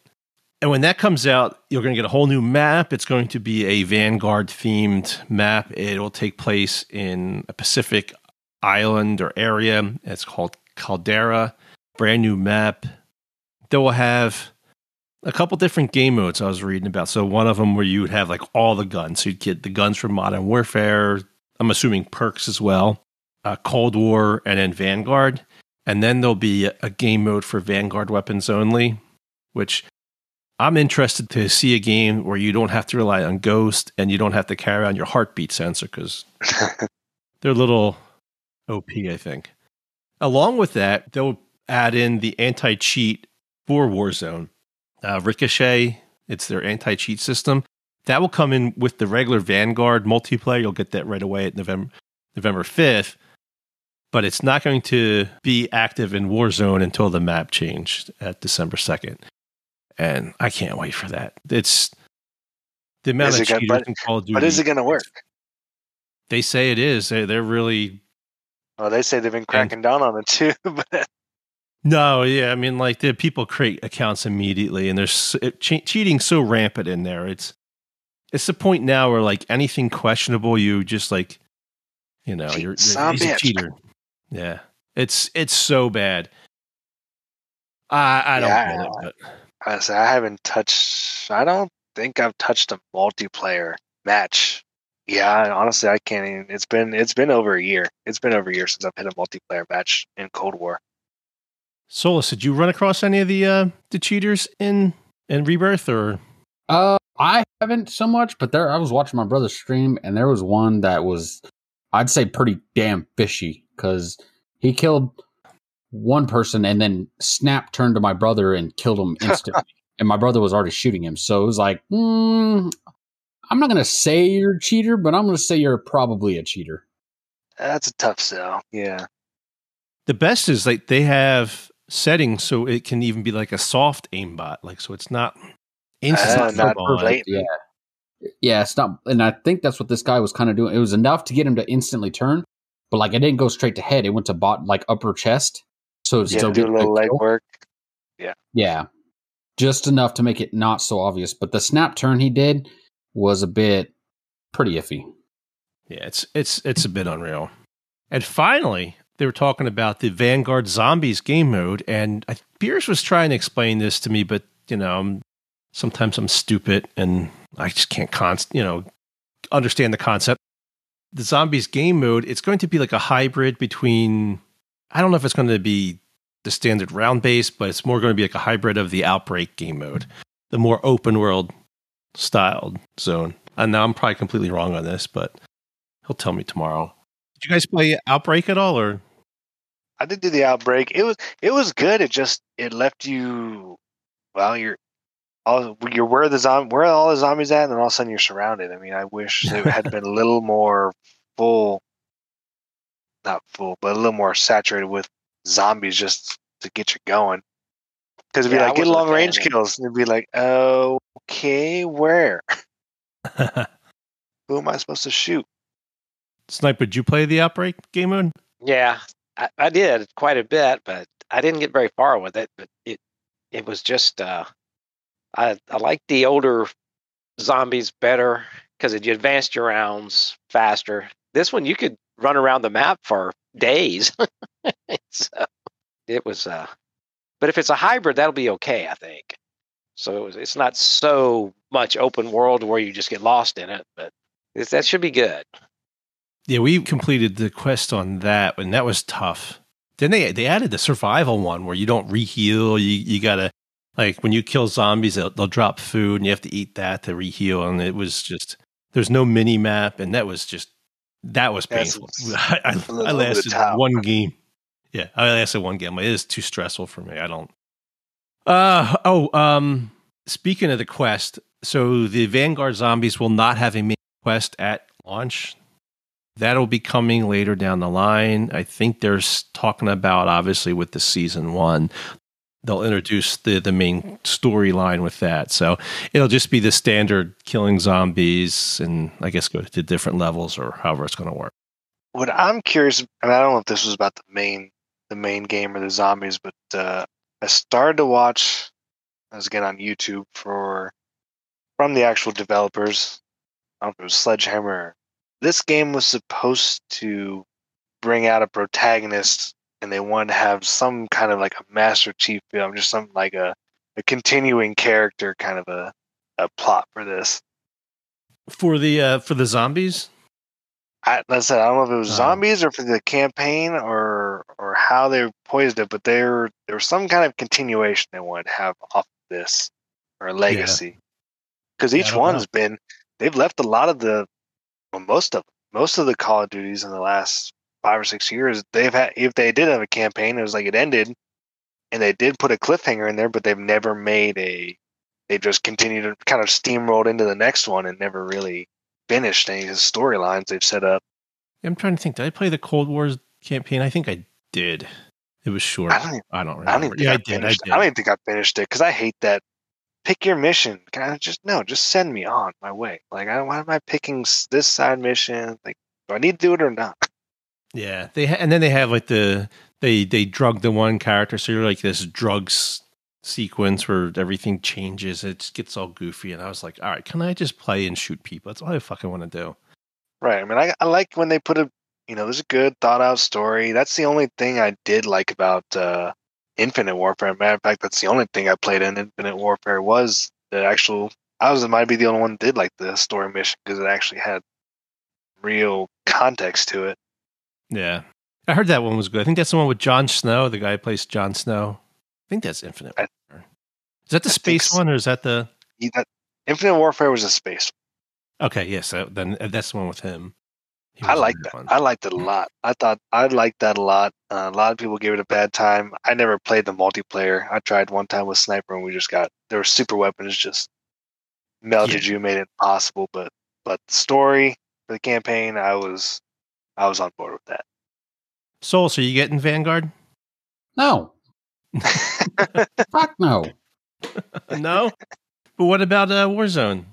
And when that comes out, you're going to get a whole new map. It's going to be a Vanguard themed map. It will take place in a Pacific island or area. It's called Caldera. Brand new map. They will have a couple different game modes I was reading about. So one of them where you would have like all the guns. So you'd get the guns from Modern Warfare. I'm assuming perks as well. Uh, Cold War and then Vanguard. And then there'll be a, a game mode for Vanguard weapons only, which I'm interested to see a game where you don't have to rely on Ghost and you don't have to carry on your heartbeat sensor because they're a little OP, I think. Along with that, they'll add in the anti cheat for Warzone. Uh, Ricochet, it's their anti cheat system. That will come in with the regular Vanguard multiplayer. You'll get that right away at November November 5th. But it's not going to be active in Warzone until the map changed at December 2nd. And I can't wait for that. It's the amount Is of it gonna- but- in Call of Duty. but is it going to work? They say it is. They, they're really Well, they say they've been cracking down on it too. But No, yeah, I mean, like the people create accounts immediately, and there's it, che- cheating so rampant in there. It's it's the point now where like anything questionable, you just like, you know, you're, you're he's a a cheater. Yeah, it's it's so bad. I I don't Yeah, get it, but I say I haven't touched. I don't think I've touched a multiplayer match. Yeah, honestly, I can't even. It's been it's been over a year. It's been over a year since I've hit a multiplayer match in Cold War. Solus, did you run across any of the uh the cheaters in in Rebirth or? Uh, I haven't so much, but there I was watching my brother's stream, and there was one that was, I'd say, pretty damn fishy because he killed one person and then Snap turned to my brother and killed him instantly, and my brother was already shooting him. So it was like, mm, I'm not gonna say you're a cheater, but I'm gonna say you're probably a cheater. That's a tough sell. Yeah, The best is like they have settings so it can even be like a soft aimbot, like so it's not instant. Uh, not Yeah. Yeah, it's not, and I think that's what this guy was kind of doing. It was enough to get him to instantly turn, but like it didn't go straight to head. It went to bot like upper chest. So it's You still do a little good leg kill. work. Yeah, yeah. Just enough to make it not so obvious. But the snap turn he did was a bit pretty iffy. Yeah, it's it's it's a bit unreal. And finally, they were talking about the Vanguard Zombies game mode, and I, Pierce was trying to explain this to me, but you know, I'm, sometimes I'm stupid and I just can't const, you know, understand the concept. The Zombies game mode, it's going to be like a hybrid between. I don't know if it's going to be the standard round base, but it's more going to be like a hybrid of the Outbreak game mode, the more open world styled zone. And now I'm probably completely wrong on this, but he'll tell me tomorrow. You guys play Outbreak at all, or I did do the outbreak. It was it was good. It just it left you well, you're all you're where the zom where are all the zombies at, and then all of a sudden you're surrounded. I mean, I wish it had been a little more full, not full, but a little more saturated with zombies just to get you going. Because it'd be Yeah, I like get a long range fan kills, and it'd be like, okay, where? Who am I supposed to shoot? Sniper? Did you play the Outbreak game mode? Yeah, I, I did quite a bit, but I didn't get very far with it. But it it was just uh, I I like the older zombies better because you advanced your rounds faster. This one you could run around the map for days. so it was uh, but if it's a hybrid, that'll be okay, I think. So it was, it's not so much open world where you just get lost in it, but that should be good. Yeah, we completed the quest on that, and that was tough. Then they they added the survival one where you don't reheal. You you gotta like when you kill zombies, they'll, they'll drop food, and you have to eat that to reheal. And it was just there's no mini map, and that was just that was painful. I, I, I lasted one game. Yeah, I lasted one game. It is too stressful for me. I don't. Uh oh. Um. Speaking of the quest, so the Vanguard zombies will not have a main quest at launch. That'll be coming later down the line. I think they're talking about obviously with the season one, they'll introduce the the main storyline with that. So it'll just be the standard killing zombies, and I guess go to different levels or however it's going to work. what I'm curious, and I don't know if this was about the main the main game or the zombies, but uh, I started to watch. I again on YouTube for from the actual developers. I don't know if it was Sledgehammer. This game was supposed to bring out a protagonist, and they wanted to have some kind of like a Master Chief film, just some like a a continuing character, kind of a a plot for this. For the uh, for the zombies, I, like I said, I don't know if it was Oh. zombies or for the campaign or or how they poised it, but there there was some kind of continuation they wanted to have off this or a legacy. Because Yeah, each don't one's know. been they've left a lot of the well, most of most of the Call of Duties in the last five or six years. They've had if they did have a campaign, it was like it ended, and they did put a cliffhanger in there, but they've never made a. They just continued to kind of steamrolled into the next one and never really finished any of the storylines they've set up. I'm trying to think. Did I play the Cold Wars campaign? I think I did. It was short. I don't even- I don't remember. I don't even think yeah, I, I did, I did. I don't even think I finished it because I hate that. Pick your mission. Can I just no? Just send me on my way. Like, I, why am I picking this side mission? Like, do I need to do it or not? Yeah, they ha- and then they have like the they they drug the one character, so you're like this drugs sequence where everything changes. It just gets all goofy, and I was like, all right, can I just play and shoot people? That's all I fucking want to do. Right. I mean, I, I like when they put a, you know, there's a good thought out story. That's the only thing I did like about uh, Infinite Warfare. Matter of fact, that's the only thing I played in Infinite Warfare was the actual. I was might be the only one that did like the story mission because it actually had real context to it. Yeah, I heard that one was good. I think that's the one with Jon Snow, the guy who plays Jon Snow. I think that's Infinite. I- Warfare. Is that the I space so. one, or is that the? He- that- Infinite Warfare was a space. One. Okay, yes, uh, then uh, that's the one with him. He I was in like that. one. I liked it a lot. I thought I liked that a lot. Uh, a lot of people gave it a bad time. I never played the multiplayer. I tried one time with sniper, and we just got there were super weapons just melted you, made it impossible. But but the story for the campaign, I was I was on board with that. Soul, so you getting Vanguard? No. Fuck no. no. But what about uh, Warzone?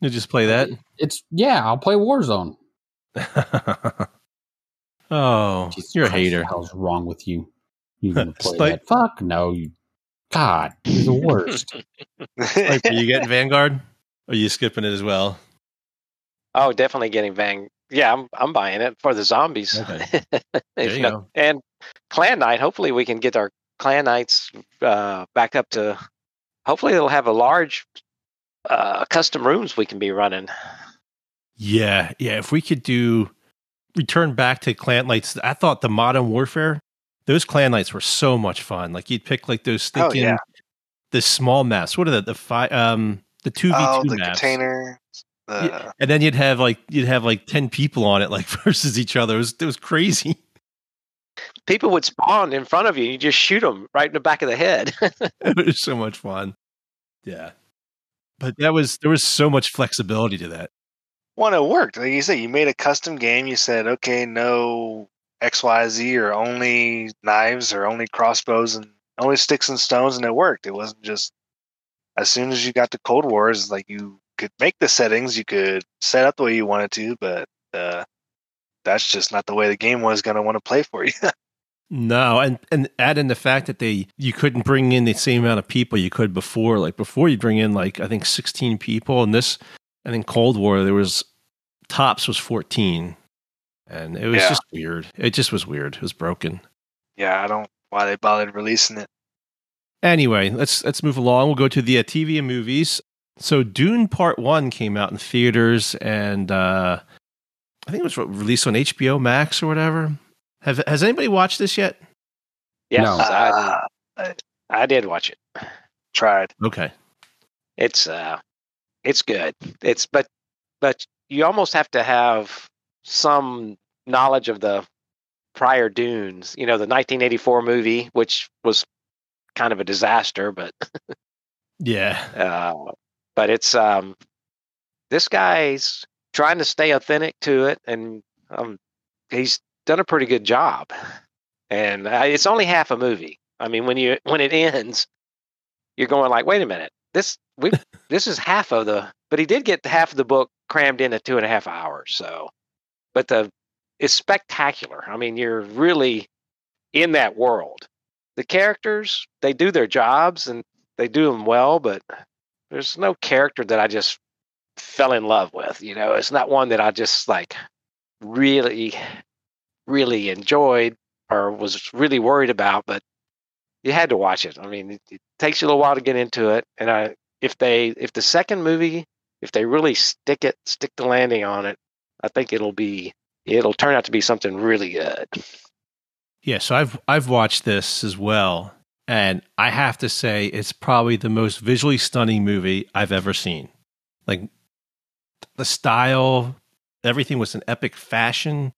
You just play that. It's yeah, I'll play Warzone. Oh, Jesus you're a hater. What the hell's wrong with you? You gonna play Snipe. that? Fuck no, you. God, you're the worst. Like, are you getting Vanguard? Or are you skipping it as well? Oh, definitely getting Vang. Yeah, I'm I'm buying it for the zombies. Okay. There you not- go. And Clan Night. Hopefully, we can get our Clan Nights uh, back up to. Hopefully, they'll have a large uh, custom rooms we can be running. Yeah, yeah. If we could do return back to clan nights, I thought the modern warfare, those clan nights were so much fun. Like you'd pick like those Oh, yeah. the small maps. What are the the five um the two v two the maps? container. The, Yeah, and then you'd have like you'd have like ten people on it, like versus each other. It was it was crazy. People would spawn in front of you. You just shoot them right in the back of the head. it was so much fun. Yeah, but that was there was so much flexibility to that. Well, it worked. Like you said, you made a custom game. You said, okay, no XYZ or only knives or only crossbows and only sticks and stones, and it worked. It wasn't just as soon as you got to Cold Wars, like you could make the settings, you could set up the way you wanted to, but uh, that's just not the way the game was going to want to play for you. No, and and add in the fact that they you couldn't bring in the same amount of people you could before. Like before, you bring in like I think sixteen people, and this I think Cold War there was tops was fourteen, and it was Yeah. just weird. It just was weird. It was broken. yeah, I don't why they bothered releasing it. Anyway, let's let's move along. We'll go to the uh, TV and movies. So Dune Part One came out in theaters, and uh, I think it was released on HBO Max or whatever. Have has anybody watched this yet? yes, No. I, Uh, I did watch it. tried. Okay. It's uh, it's good. It's but but you almost have to have some knowledge of the prior Dunes. You know, the 1984 movie, which was kind of a disaster, but Yeah. uh, but it's um, this guy's trying to stay authentic to it, and um, he's done a pretty good job. And uh, it's only half a movie. I mean, when you when it ends, you're going like, wait a minute, this we this is half of the. But he did get half of the book crammed into two and a half hours. So, but the it's spectacular. I mean, you're really in that world. The characters they do their jobs and they do them well, but there's no character that I just fell in love with. You know, it's not one that I just like really, really enjoyed or was really worried about. But you had to watch it. I mean, it, it takes you a little while to get into it. And I, if they, if the second movie, if they really stick it, stick the landing on it, I think it'll be, it'll turn out to be something really good. Yeah, so I've I've watched this as well, and I have to say it's probably the most visually stunning movie I've ever seen. Like the style, everything was an epic fashion.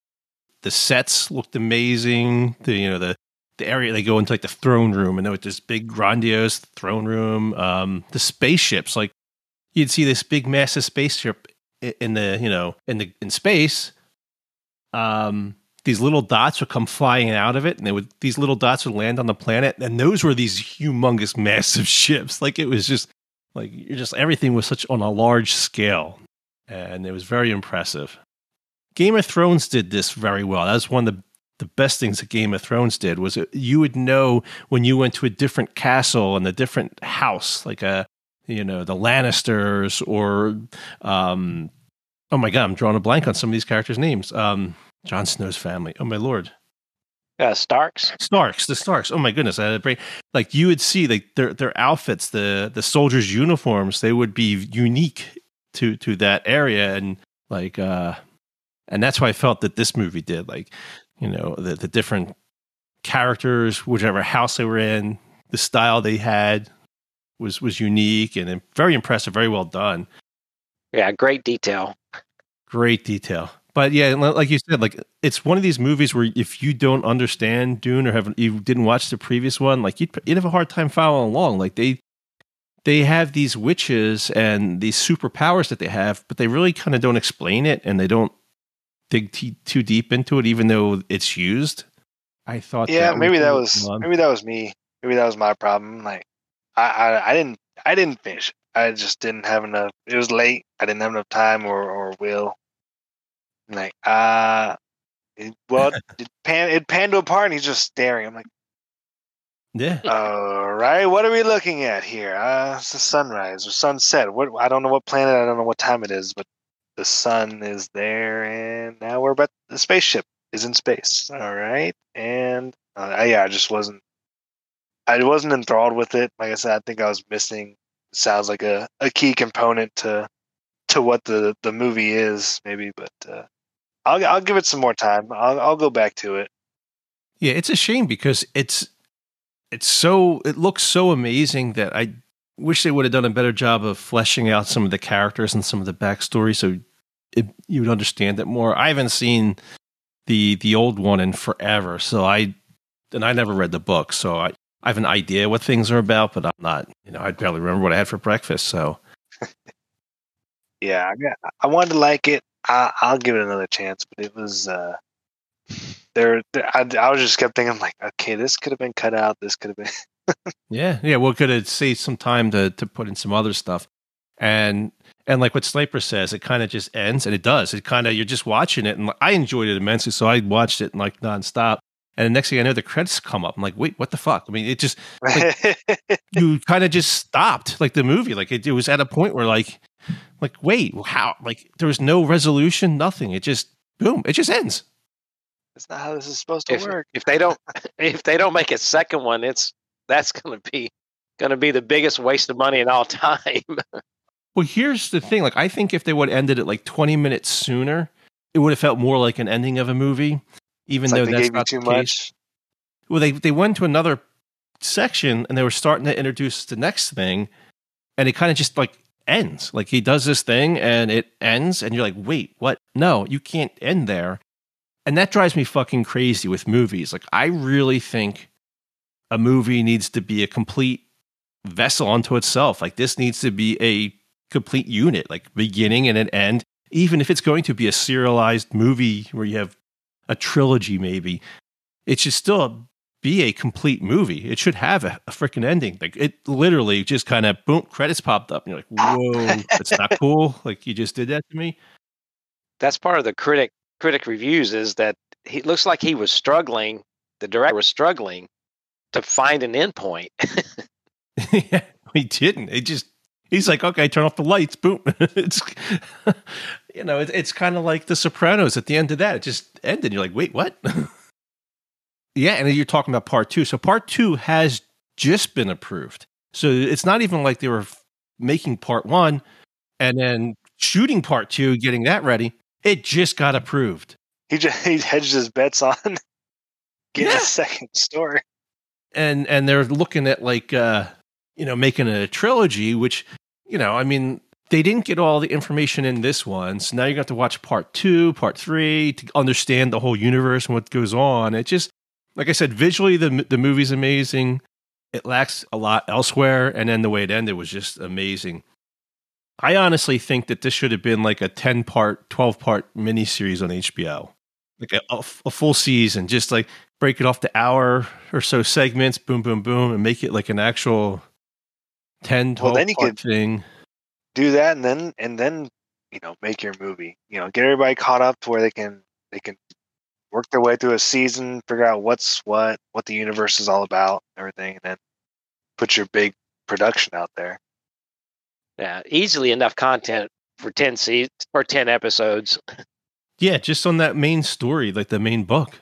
The sets looked amazing. The you know the the area they go into like the throne room, and there was this big grandiose throne room. Um, the spaceships, like you'd see this big massive spaceship in the you know in the in space. Um, these little dots would come flying out of it, and they would these little dots would land on the planet, and those were these humongous, massive ships. Like it was just like you're just everything was such on a large scale, and it was very impressive. Game of Thrones did this very well. that was one of the the best things that Game of Thrones did was it, you would know when you went to a different castle and a different house, like a you know the Lannisters or um, oh my god, I'm drawing a blank on some of these characters' names. Um, Jon Snow's family. Oh my lord. Uh, Starks. Starks, the Starks. Oh my goodness, I had a brain. Like you would see, like their their outfits, the the soldiers' uniforms, they would be unique to to that area, and like, uh and that's why I felt that this movie did. Like, you know, the the different characters, whichever house they were in, the style they had was was unique and very impressive, very well done. Yeah, great detail. Great detail. But yeah, like you said, like it's one of these movies where if you don't understand Dune or have you didn't watch the previous one, like you'd, you'd have a hard time following along. Like they they have these witches and these superpowers that they have, but they really kind of don't explain it and they don't dig t- too deep into it, even though it's used. I thought, Yeah, that maybe that was done. maybe that was me. Maybe that was my problem. Like I, I I didn't I didn't finish. I just didn't have enough. It was late. I didn't have enough time or or will. Like uh It, well, it pan it panned to a part, and he's just staring. I'm like, Yeah. all right, what are we looking at here? Uh, it's the sunrise or sunset. What I don't know what planet, I don't know what time it is, but the sun is there, and now we're about the spaceship is in space. All right, and uh, yeah, I just wasn't. I wasn't enthralled with it. Like I said, I think I was missing. Sounds like a, a key component to to what the the movie is, maybe. But uh, I'll I'll give it some more time. I'll I'll go back to it. Yeah, it's a shame because it's it's so it looks so amazing that I wish they would have done a better job of fleshing out some of the characters and some of the backstory so it, you would understand it more. I haven't seen the the old one in forever, so I and I never read the book, so I I have an idea what things are about, but I'm not you know I barely remember what I had for breakfast. So Yeah, I, got, I wanted to like it. I, I'll give it another chance, but it was uh, there. there I, I was just kept thinking like, okay, this could have been cut out. This could have been. Yeah, yeah. Well, could have saved some time to to put in some other stuff, and and like what Sniper says, it kind of just ends, and it does. It kind of you're just watching it, and I enjoyed it immensely, so I watched it like nonstop. And the next thing I know, the credits come up. I'm like, wait, what the fuck? I mean, it just you kind of just stopped like the movie. Like it, it was at a point where like like wait, how? Like there was no resolution, nothing. It just boom, it just ends. That's not how this is supposed to If, work. if they don't if they don't make a second one, it's that's going to be going to be the biggest waste of money in all time. Well, here's the thing. Like, I think if they would have ended it like 20 minutes sooner, it would have felt more like an ending of a movie, even It's though like that's gave you not too the case. much. Well, they they went to another section and they were starting to introduce the next thing, and it kind of just like ends. Like he does this thing and it ends, and you're like, wait, what? No, you can't end there. And that drives me fucking crazy with movies. Like, I really think a movie needs to be a complete vessel unto itself. Like, this needs to be a complete unit, like beginning and an end. Even if it's going to be a serialized movie where you have a trilogy, maybe it should still be a complete movie. It should have a, a freaking ending. Like it literally just kind of boom, credits popped up, and you're like, "Whoa, that's not cool!" Like you just did that to me. that's part of the critic critic reviews is that he looks like he was struggling. The director was struggling to find an endpoint. yeah, he didn't. It just he's like, "Okay, turn off the lights." Boom. it's you know, it, it's kind of like The Sopranos. At the end of that, it just ended. You're like, "Wait, what?" yeah, and you're talking about part two. So part two has just been approved. So it's not even like they were making part one and then shooting part two, getting that ready. It just got approved. He just he hedged his bets on getting Yeah. a second story. And and they're looking at like uh you know making a trilogy which you know i mean they didn't get all the information in this one. So now you got to watch part two part three to understand the whole universe and what goes on. It just like i said visually the the movie's amazing. It lacks a lot elsewhere. And then the way it ended was just amazing. I honestly think that this should have been like a 10 part 12 part miniseries on hbo like a, full season. Just like break it off to hour or so segments, boom, boom, boom, and make it like an actual 10, 12 Well, then you part could- thing. Do that and then and then you know make your movie. You know, get everybody caught up to where they can they can work their way through a season, figure out what's what, what the universe is all about, everything, and then put your big production out there. yeah, easily enough content for ten seasons or ten episodes. Yeah, just on that main story, like the main book.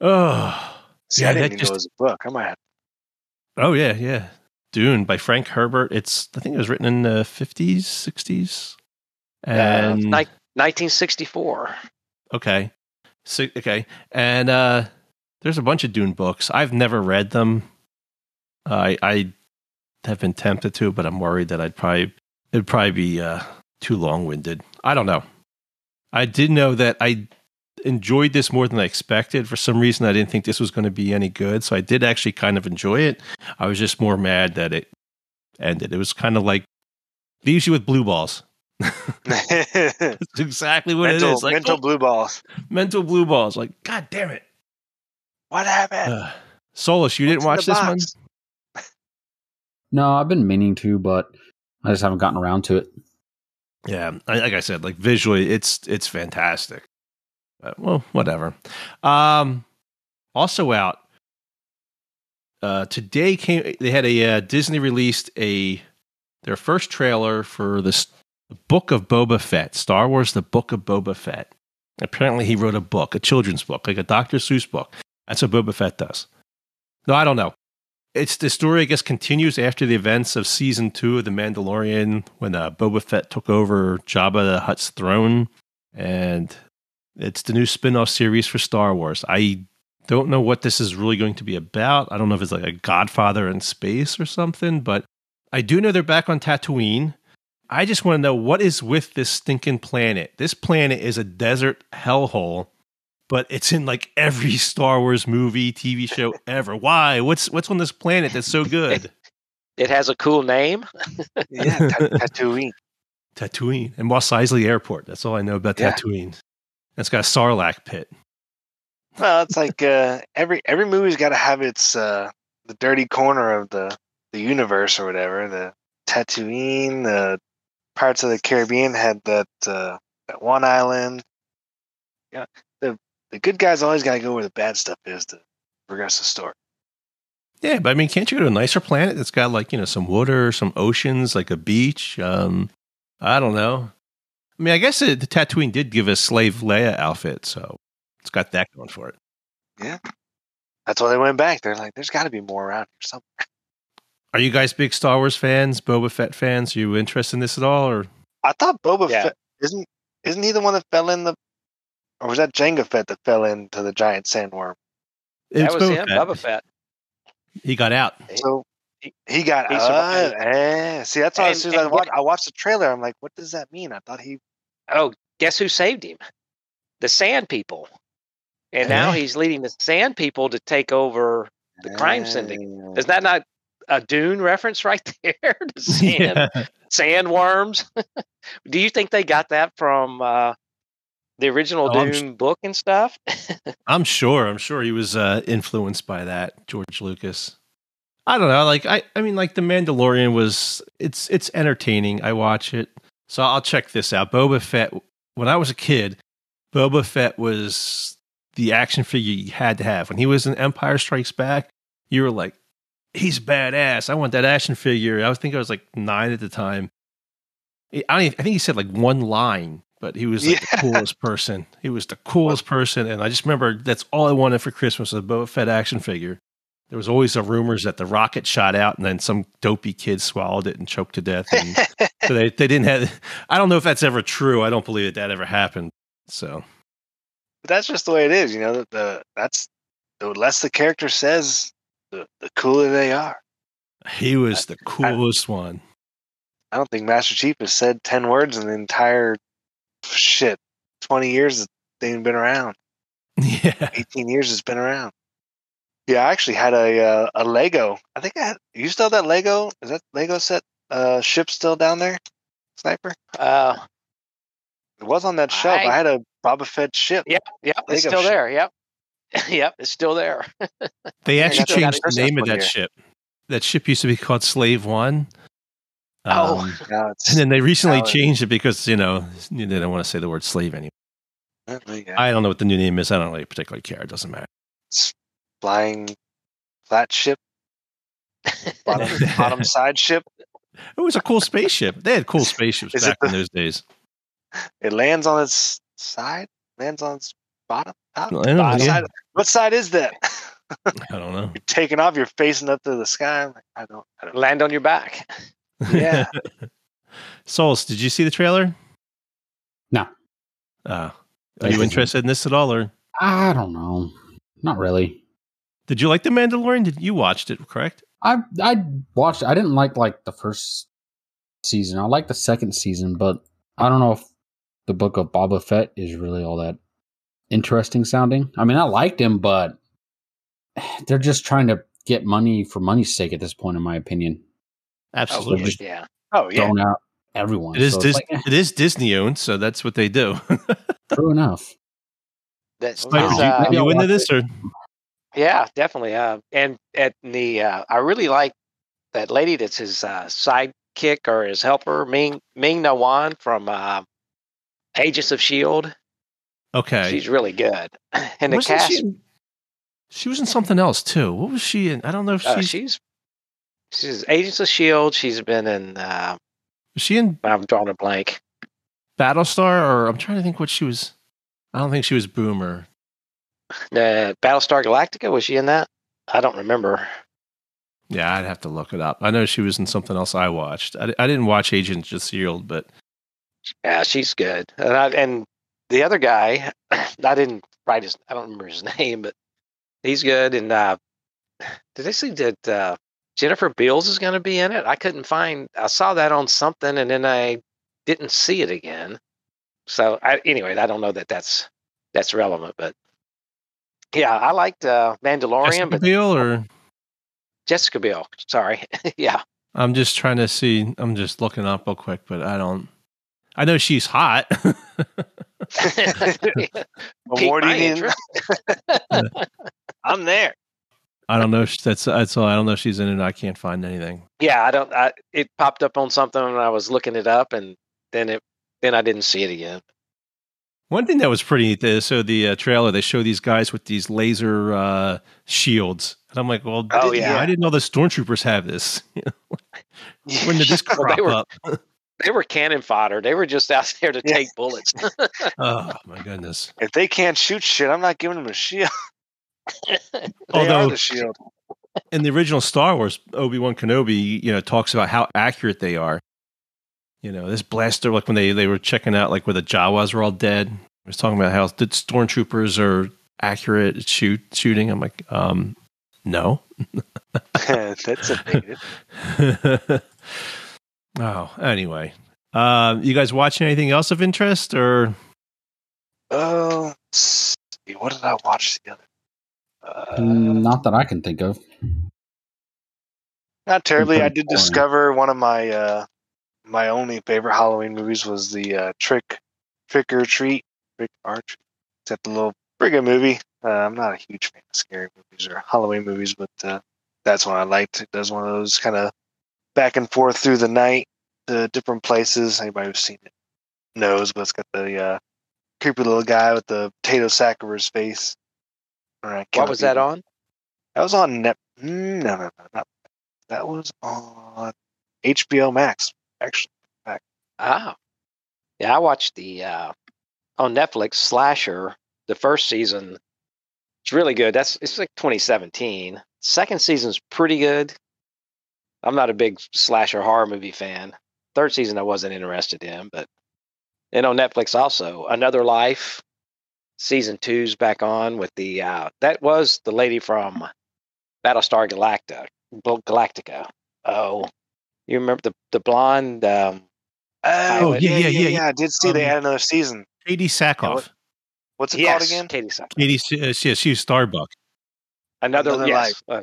Oh, See, Yeah, I didn't even just- know it was a book. I might have oh yeah, yeah. Dune by Frank Herbert. It's I think it was written in the 50s, 60s. And Ni- 1964. okay. So, okay. And uh there's a bunch of Dune books. I've never read them. I I have been tempted to, but I'm worried that I'd probably it'd probably be uh too long-winded. I don't know. I did know that I enjoyed this more than I expected. For some reason I didn't think this was going to be any good, so I did actually kind of enjoy it. I was just more mad that it ended. It was kind of like leaves you with blue balls. That's exactly what mental, it is. Like mental oh, blue balls. mental blue balls. Like, god damn it. What happened? Uh, Solus, you didn't watch the this one? No, I've been meaning to, but I just haven't gotten around to it. Yeah, like I said, like visually, it's it's fantastic. But, well, whatever. Um, also out uh, today came. They had a uh, Disney released a their first trailer for this Book of Boba Fett, Star Wars: The Book of Boba Fett. Apparently, he wrote a book, a children's book, like a Dr. Seuss book. That's what Boba Fett does. No, I don't know. It's the story, I guess, continues after the events of season two of The Mandalorian when uh, Boba Fett took over Jabba the Hutt's throne. And it's the new spin off series for Star Wars. I don't know what this is really going to be about. I don't know if it's like a Godfather in space or something, but I do know they're back on Tatooine. I just want to know what is with this stinking planet. This planet is a desert hellhole, but it's in like every Star Wars movie, TV show ever. Why? What's what's on this planet that's so good? It has a cool name. Yeah, Tat- Tatooine. Tatooine and Mos Eisley Airport. That's all I know about Yeah. Tatooine. It's got a Sarlacc pit. Well, it's like uh, every every movie's got to have its uh, the dirty corner of the the universe or whatever. The Tatooine, the parts of the Caribbean had that uh, that one island. Yeah, the the good guys always got to go where the bad stuff is to progress the story. Yeah, but I mean, can't you go to a nicer planet that's got like you know some water, some oceans, like a beach? Um, I don't know. I mean, I guess it, the Tatooine did give a slave Leia outfit, so it's got that going for it. Yeah, that's why they went back. They're like, there's got to be more around here somewhere. Are you guys big Star Wars fans, Boba Fett fans? Are you interested in this at all, or I thought Boba Yeah. Fett isn't isn't he the one that fell in the, or was that Jango Fett that fell into the giant sandworm? that It's was Boba him, Fett. Boba Fett. He got out. So he got. He Uh, eh. See, that's why as soon as I and watched, I watched the trailer. I'm like, what does that mean? I thought he. Oh, guess who saved him? The Sand People. And now he's leading the Sand People to take over the crime syndicate. Eh. Is that not a Dune reference right there? the sand, Yeah. sandworms. Do you think they got that from uh, the original Oh, Dune book and stuff? I'm sure. I'm sure he was uh, influenced by that, George Lucas. I don't know. Like I, I mean, like the Mandalorian was. It's it's entertaining. I watch it, so I'll check this out. Boba Fett. When I was a kid, Boba Fett was the action figure you had to have. When he was in Empire Strikes Back, you were like, he's badass. I want that action figure. I was think I was like nine at the time. I, don't even- I think he said like one line, but he was like the coolest person. He was the coolest person, and I just remember that's all I wanted for Christmas was a Boba Fett action figure. There was always the rumors that the rocket shot out, and then some dopey kid swallowed it and choked to death. And so they they didn't have. I don't know if that's ever true. I don't believe that that ever happened. So But that's just the way it is, you know. The, the that's the less the character says, the the cooler they are. he was the coolest one. I don't think Master Chief has said ten words in the entire shit twenty years that they've been around. Yeah, Eighteen years it's been around. Yeah, I actually had a uh, a Lego. I think I had. You still have that Lego? Is that Lego set uh, ship still down there? Sniper. Uh, It was on that shelf. I, I- had a Boba Fett ship. yep, yep, it's still ship. there. Yep, yep, it's still there. they actually got- still got changed the name of that year. ship. That ship used to be called Slave One. Oh. Um, Now it's. and then they recently Now changed it because you know they don't want to say the word slave anymore. Yeah, I don't know what the new name is. I don't really particularly care. It doesn't matter. Flying flat ship, bottom, bottom side ship. It was a cool spaceship. They had cool spaceships Is back the- in those days. It lands on its side, lands on its bottom. Top, I know, bottom yeah. side. What side is that? I don't know. you're taking off. You're facing up to the sky. I'm like, I don't. I don't. Land on your back. Yeah. Souls, did you see the trailer? No. Uh, are you interested in this at all, or I don't know. Not really. Did you like the Mandalorian? Did you watched it? Correct. I I watched. I didn't like like the first season. I like the second season, but I don't know if the book of Boba Fett is really all that interesting sounding. I mean, I liked him, but they're just trying to get money for money's sake at this point, in my opinion. Absolutely. just- yeah. Oh yeah. Throwing out everyone. It is So Dis- like, eh, it is Disney owned, so that's what they do. true enough. That's Sniper, is, you, uh, you into watch this or Yeah, definitely. Uh, and at the, uh, I really like that lady that's his uh, sidekick or his helper, Ming Ming-Na Wen from uh, Agents of Shield. Okay. She's really good. And the Wasn't cast, She, she was in something else too. What was she in? I don't know if uh, she's, she's she's Agents of Shield. She's been in. Uh, was she in I'm drawing a blank. Battlestar, or I'm trying to think what she was. I don't think she was Boomer. Uh, Battlestar Galactica was she in that? I don't remember. Yeah, I'd have to look it up. I know she was in something else I watched. I, I didn't watch Agents of Shield, but Yeah, she's good. And I, and the other guy, I didn't write his. I don't remember his name, but he's good. And uh, did they see that uh, Jennifer Beals is going to be in it? I couldn't find. I saw that on something, and then I didn't see it again. So I, anyway, I don't know that that's that's relevant, but yeah, I liked uh, Mandalorian, Jessica but Biel, or Jessica Biel. Sorry, yeah. I'm just trying to see. I'm just looking up real quick, but I don't. I know she's hot. What Piqued more do you my need? interest. I'm there. I don't know. if That's that's all. I don't know if she's in it. I can't find anything. yeah, I don't. I, it popped up on something and I was looking it up, and then it then I didn't see it again. One thing that was pretty neat. uh, So the uh, trailer, they show these guys with these laser uh, shields, and I'm like, well, Oh, did- yeah. I didn't know the stormtroopers have this. when did this Well, crop they were- up? They were cannon fodder. They were just out there to Yeah. take bullets. Oh my goodness! If they can't shoot shit, I'm not giving them a shield. They Although- are the shield. in the original Star Wars, Obi Wan Kenobi, you know, talks about how accurate they are. You know, this blaster, like when they they were checking out, like where the Jawas were all dead, I was talking about how the stormtroopers are accurate at shoot shooting. I'm like, um, no. That's a negative. oh, anyway, uh, you guys watching anything else of interest or? Oh, let's see. what did I watch the other? Uh, Not that I can think of. Not terribly. I did boring. discover one of my uh, my only favorite Halloween movies was the uh, Trick Trick or Treat Trick or Treat. It's the little good movie. Uh, I'm not a huge fan of scary movies or Halloween movies, but uh, that's one I liked. It does one of those kind of back and forth through the night to different places. Anybody who's seen it knows, but it's got the uh, creepy little guy with the potato sack over his face. I what was that on? That was on Net. mm, No, no, no, not that was on HBO Max. Actually, Ah, yeah, I watched the uh, on Netflix Slasher. The first season, it's really good. That's it's like 2017. Second season's pretty good. I'm not a big slasher horror movie fan. Third season I wasn't interested in, but and on Netflix also Another Life. Season two's back on with the uh, that was the lady from Battlestar Galactica. Galactica. Oh, you remember the the blonde? Um, oh yeah, yeah, yeah, yeah, yeah, yeah, I did see they Um, had another season. Katee Sackhoff. What's it yes, called again? Katee Sackhoff. Katie, uh, she, she was Starbuck. Another, Another yes, uh,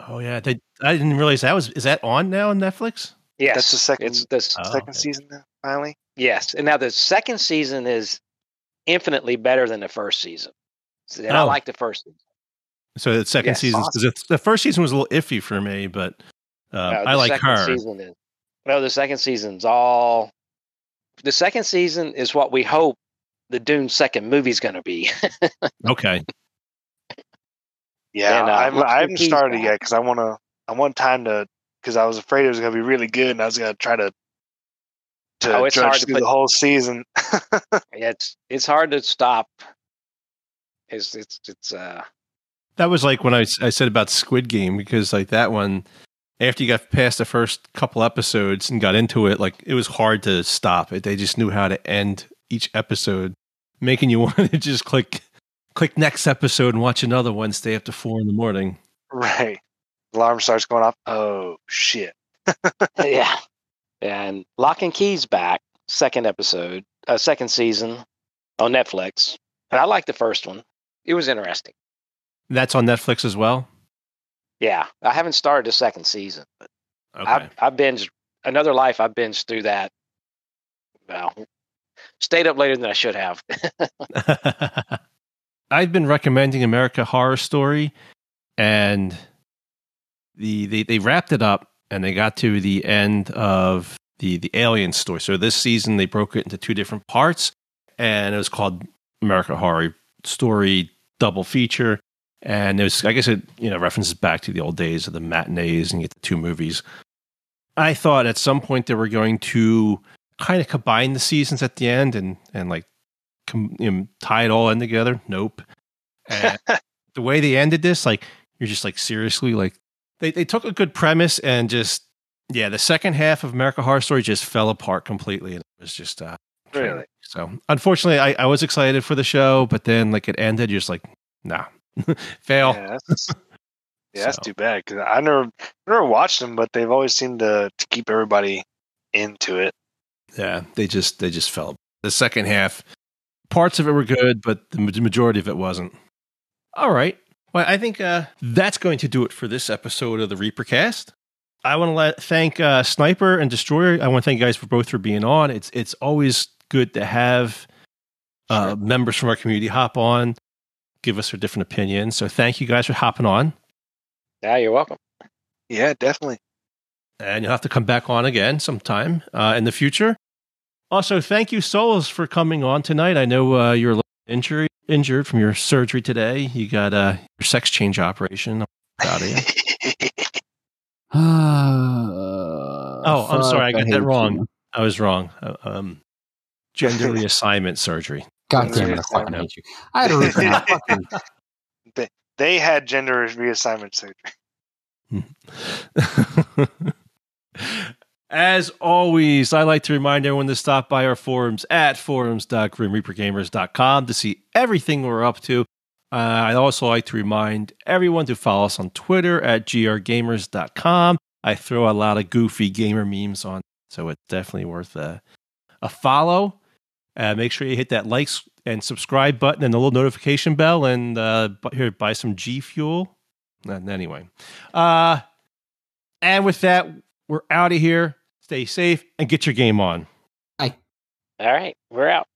Oh yeah, they, I didn't realize that was. Is that on now on Netflix? yes. That's the second- It's the Oh, Second okay. season now, finally. Yes, and now the second season is infinitely better than the first season. And I Oh. like the first season. So the second Yes. season, because the first season was a little iffy for me, but uh, No, I the like second her. Season is, no, the second season's all. The second season is what we hope the Dune second movie's going to be. Okay, Yeah, And, uh, I'm, looks I haven't started back. yet because I want to. I want time to because I was afraid it was going to be really good, and I was going to try to to Oh, it's hard judge to through put- the whole season. it's it's hard to stop. It's it's it's uh that was like when I I said about Squid Game because like that one, after you got past the first couple episodes and got into it, like it was hard to stop it. They just knew how to end each episode, making you want to just click click next episode and watch another one. Stay up to four in the morning. right. Alarm starts going off. Oh shit! yeah. And Locke and Key's back, second episode, uh, second season on Netflix. And I like the first one. It was interesting. That's on Netflix as well. Yeah, I haven't started the second season, but Okay. I I binged Another Life. I binged through that. Well, stayed up later than I should have. I've been recommending America Horror Story, and the they, they wrapped it up and they got to the end of the the Alien story. So this season they broke it into two different parts, and it was called America Horror Story double feature. And it was, I guess it, you know, references back to the old days of the matinees and you get the two movies. I thought at some point they were going to kind of combine the seasons at the end and, and like com, you know, tie it all in together. Nope. And the way they ended this, like, you're just like, seriously, like, they, they took a good premise and just, yeah, the second half of America Horror Story just fell apart completely. And it was just, uh, Really? so unfortunately, I, I was excited for the show, but then like it ended, you're just like, nah, fail. Yeah, that's, yeah, that's So. too bad because I never, never watched them, but they've always seemed to, to keep everybody into it. Yeah, they just they just fell. The second half, parts of it were good, but the majority of it wasn't. All right. Well, I think uh, that's going to do it for this episode of the Reapercast. I want to let thank uh, Sniper and Destroyer. I want to thank you guys for both for being on. It's it's always good to have uh, members from our community hop on, give us their different opinions. So thank you guys for hopping on, Yeah, you're welcome. Yeah, definitely. and you'll have to come back on again sometime uh, in the future. Also, thank you, Souls, for coming on tonight. I know uh, you're a little injury, injured from your surgery today. You got uh, your sex change operation. I'm proud of you. oh, Oh, I'm sorry, I got that wrong. I was wrong. Uh, um, gender reassignment surgery. God damn it! I fucking hate you. I had a root canal. Fucking- They had gender reassignment surgery. As always, I like to remind everyone to stop by our forums at forums.grimreapergamers.com to see everything we're up to. Uh, I'd also like to remind everyone to follow us on Twitter at grgamers.com. I throw a lot of goofy gamer memes on, so it's definitely worth a, a follow. Uh, make sure you hit that likes and subscribe button and the little notification bell, and uh, here buy some G Fuel. And anyway, uh, and with that, we're out of here. Stay safe and get your game on. All right, we're out.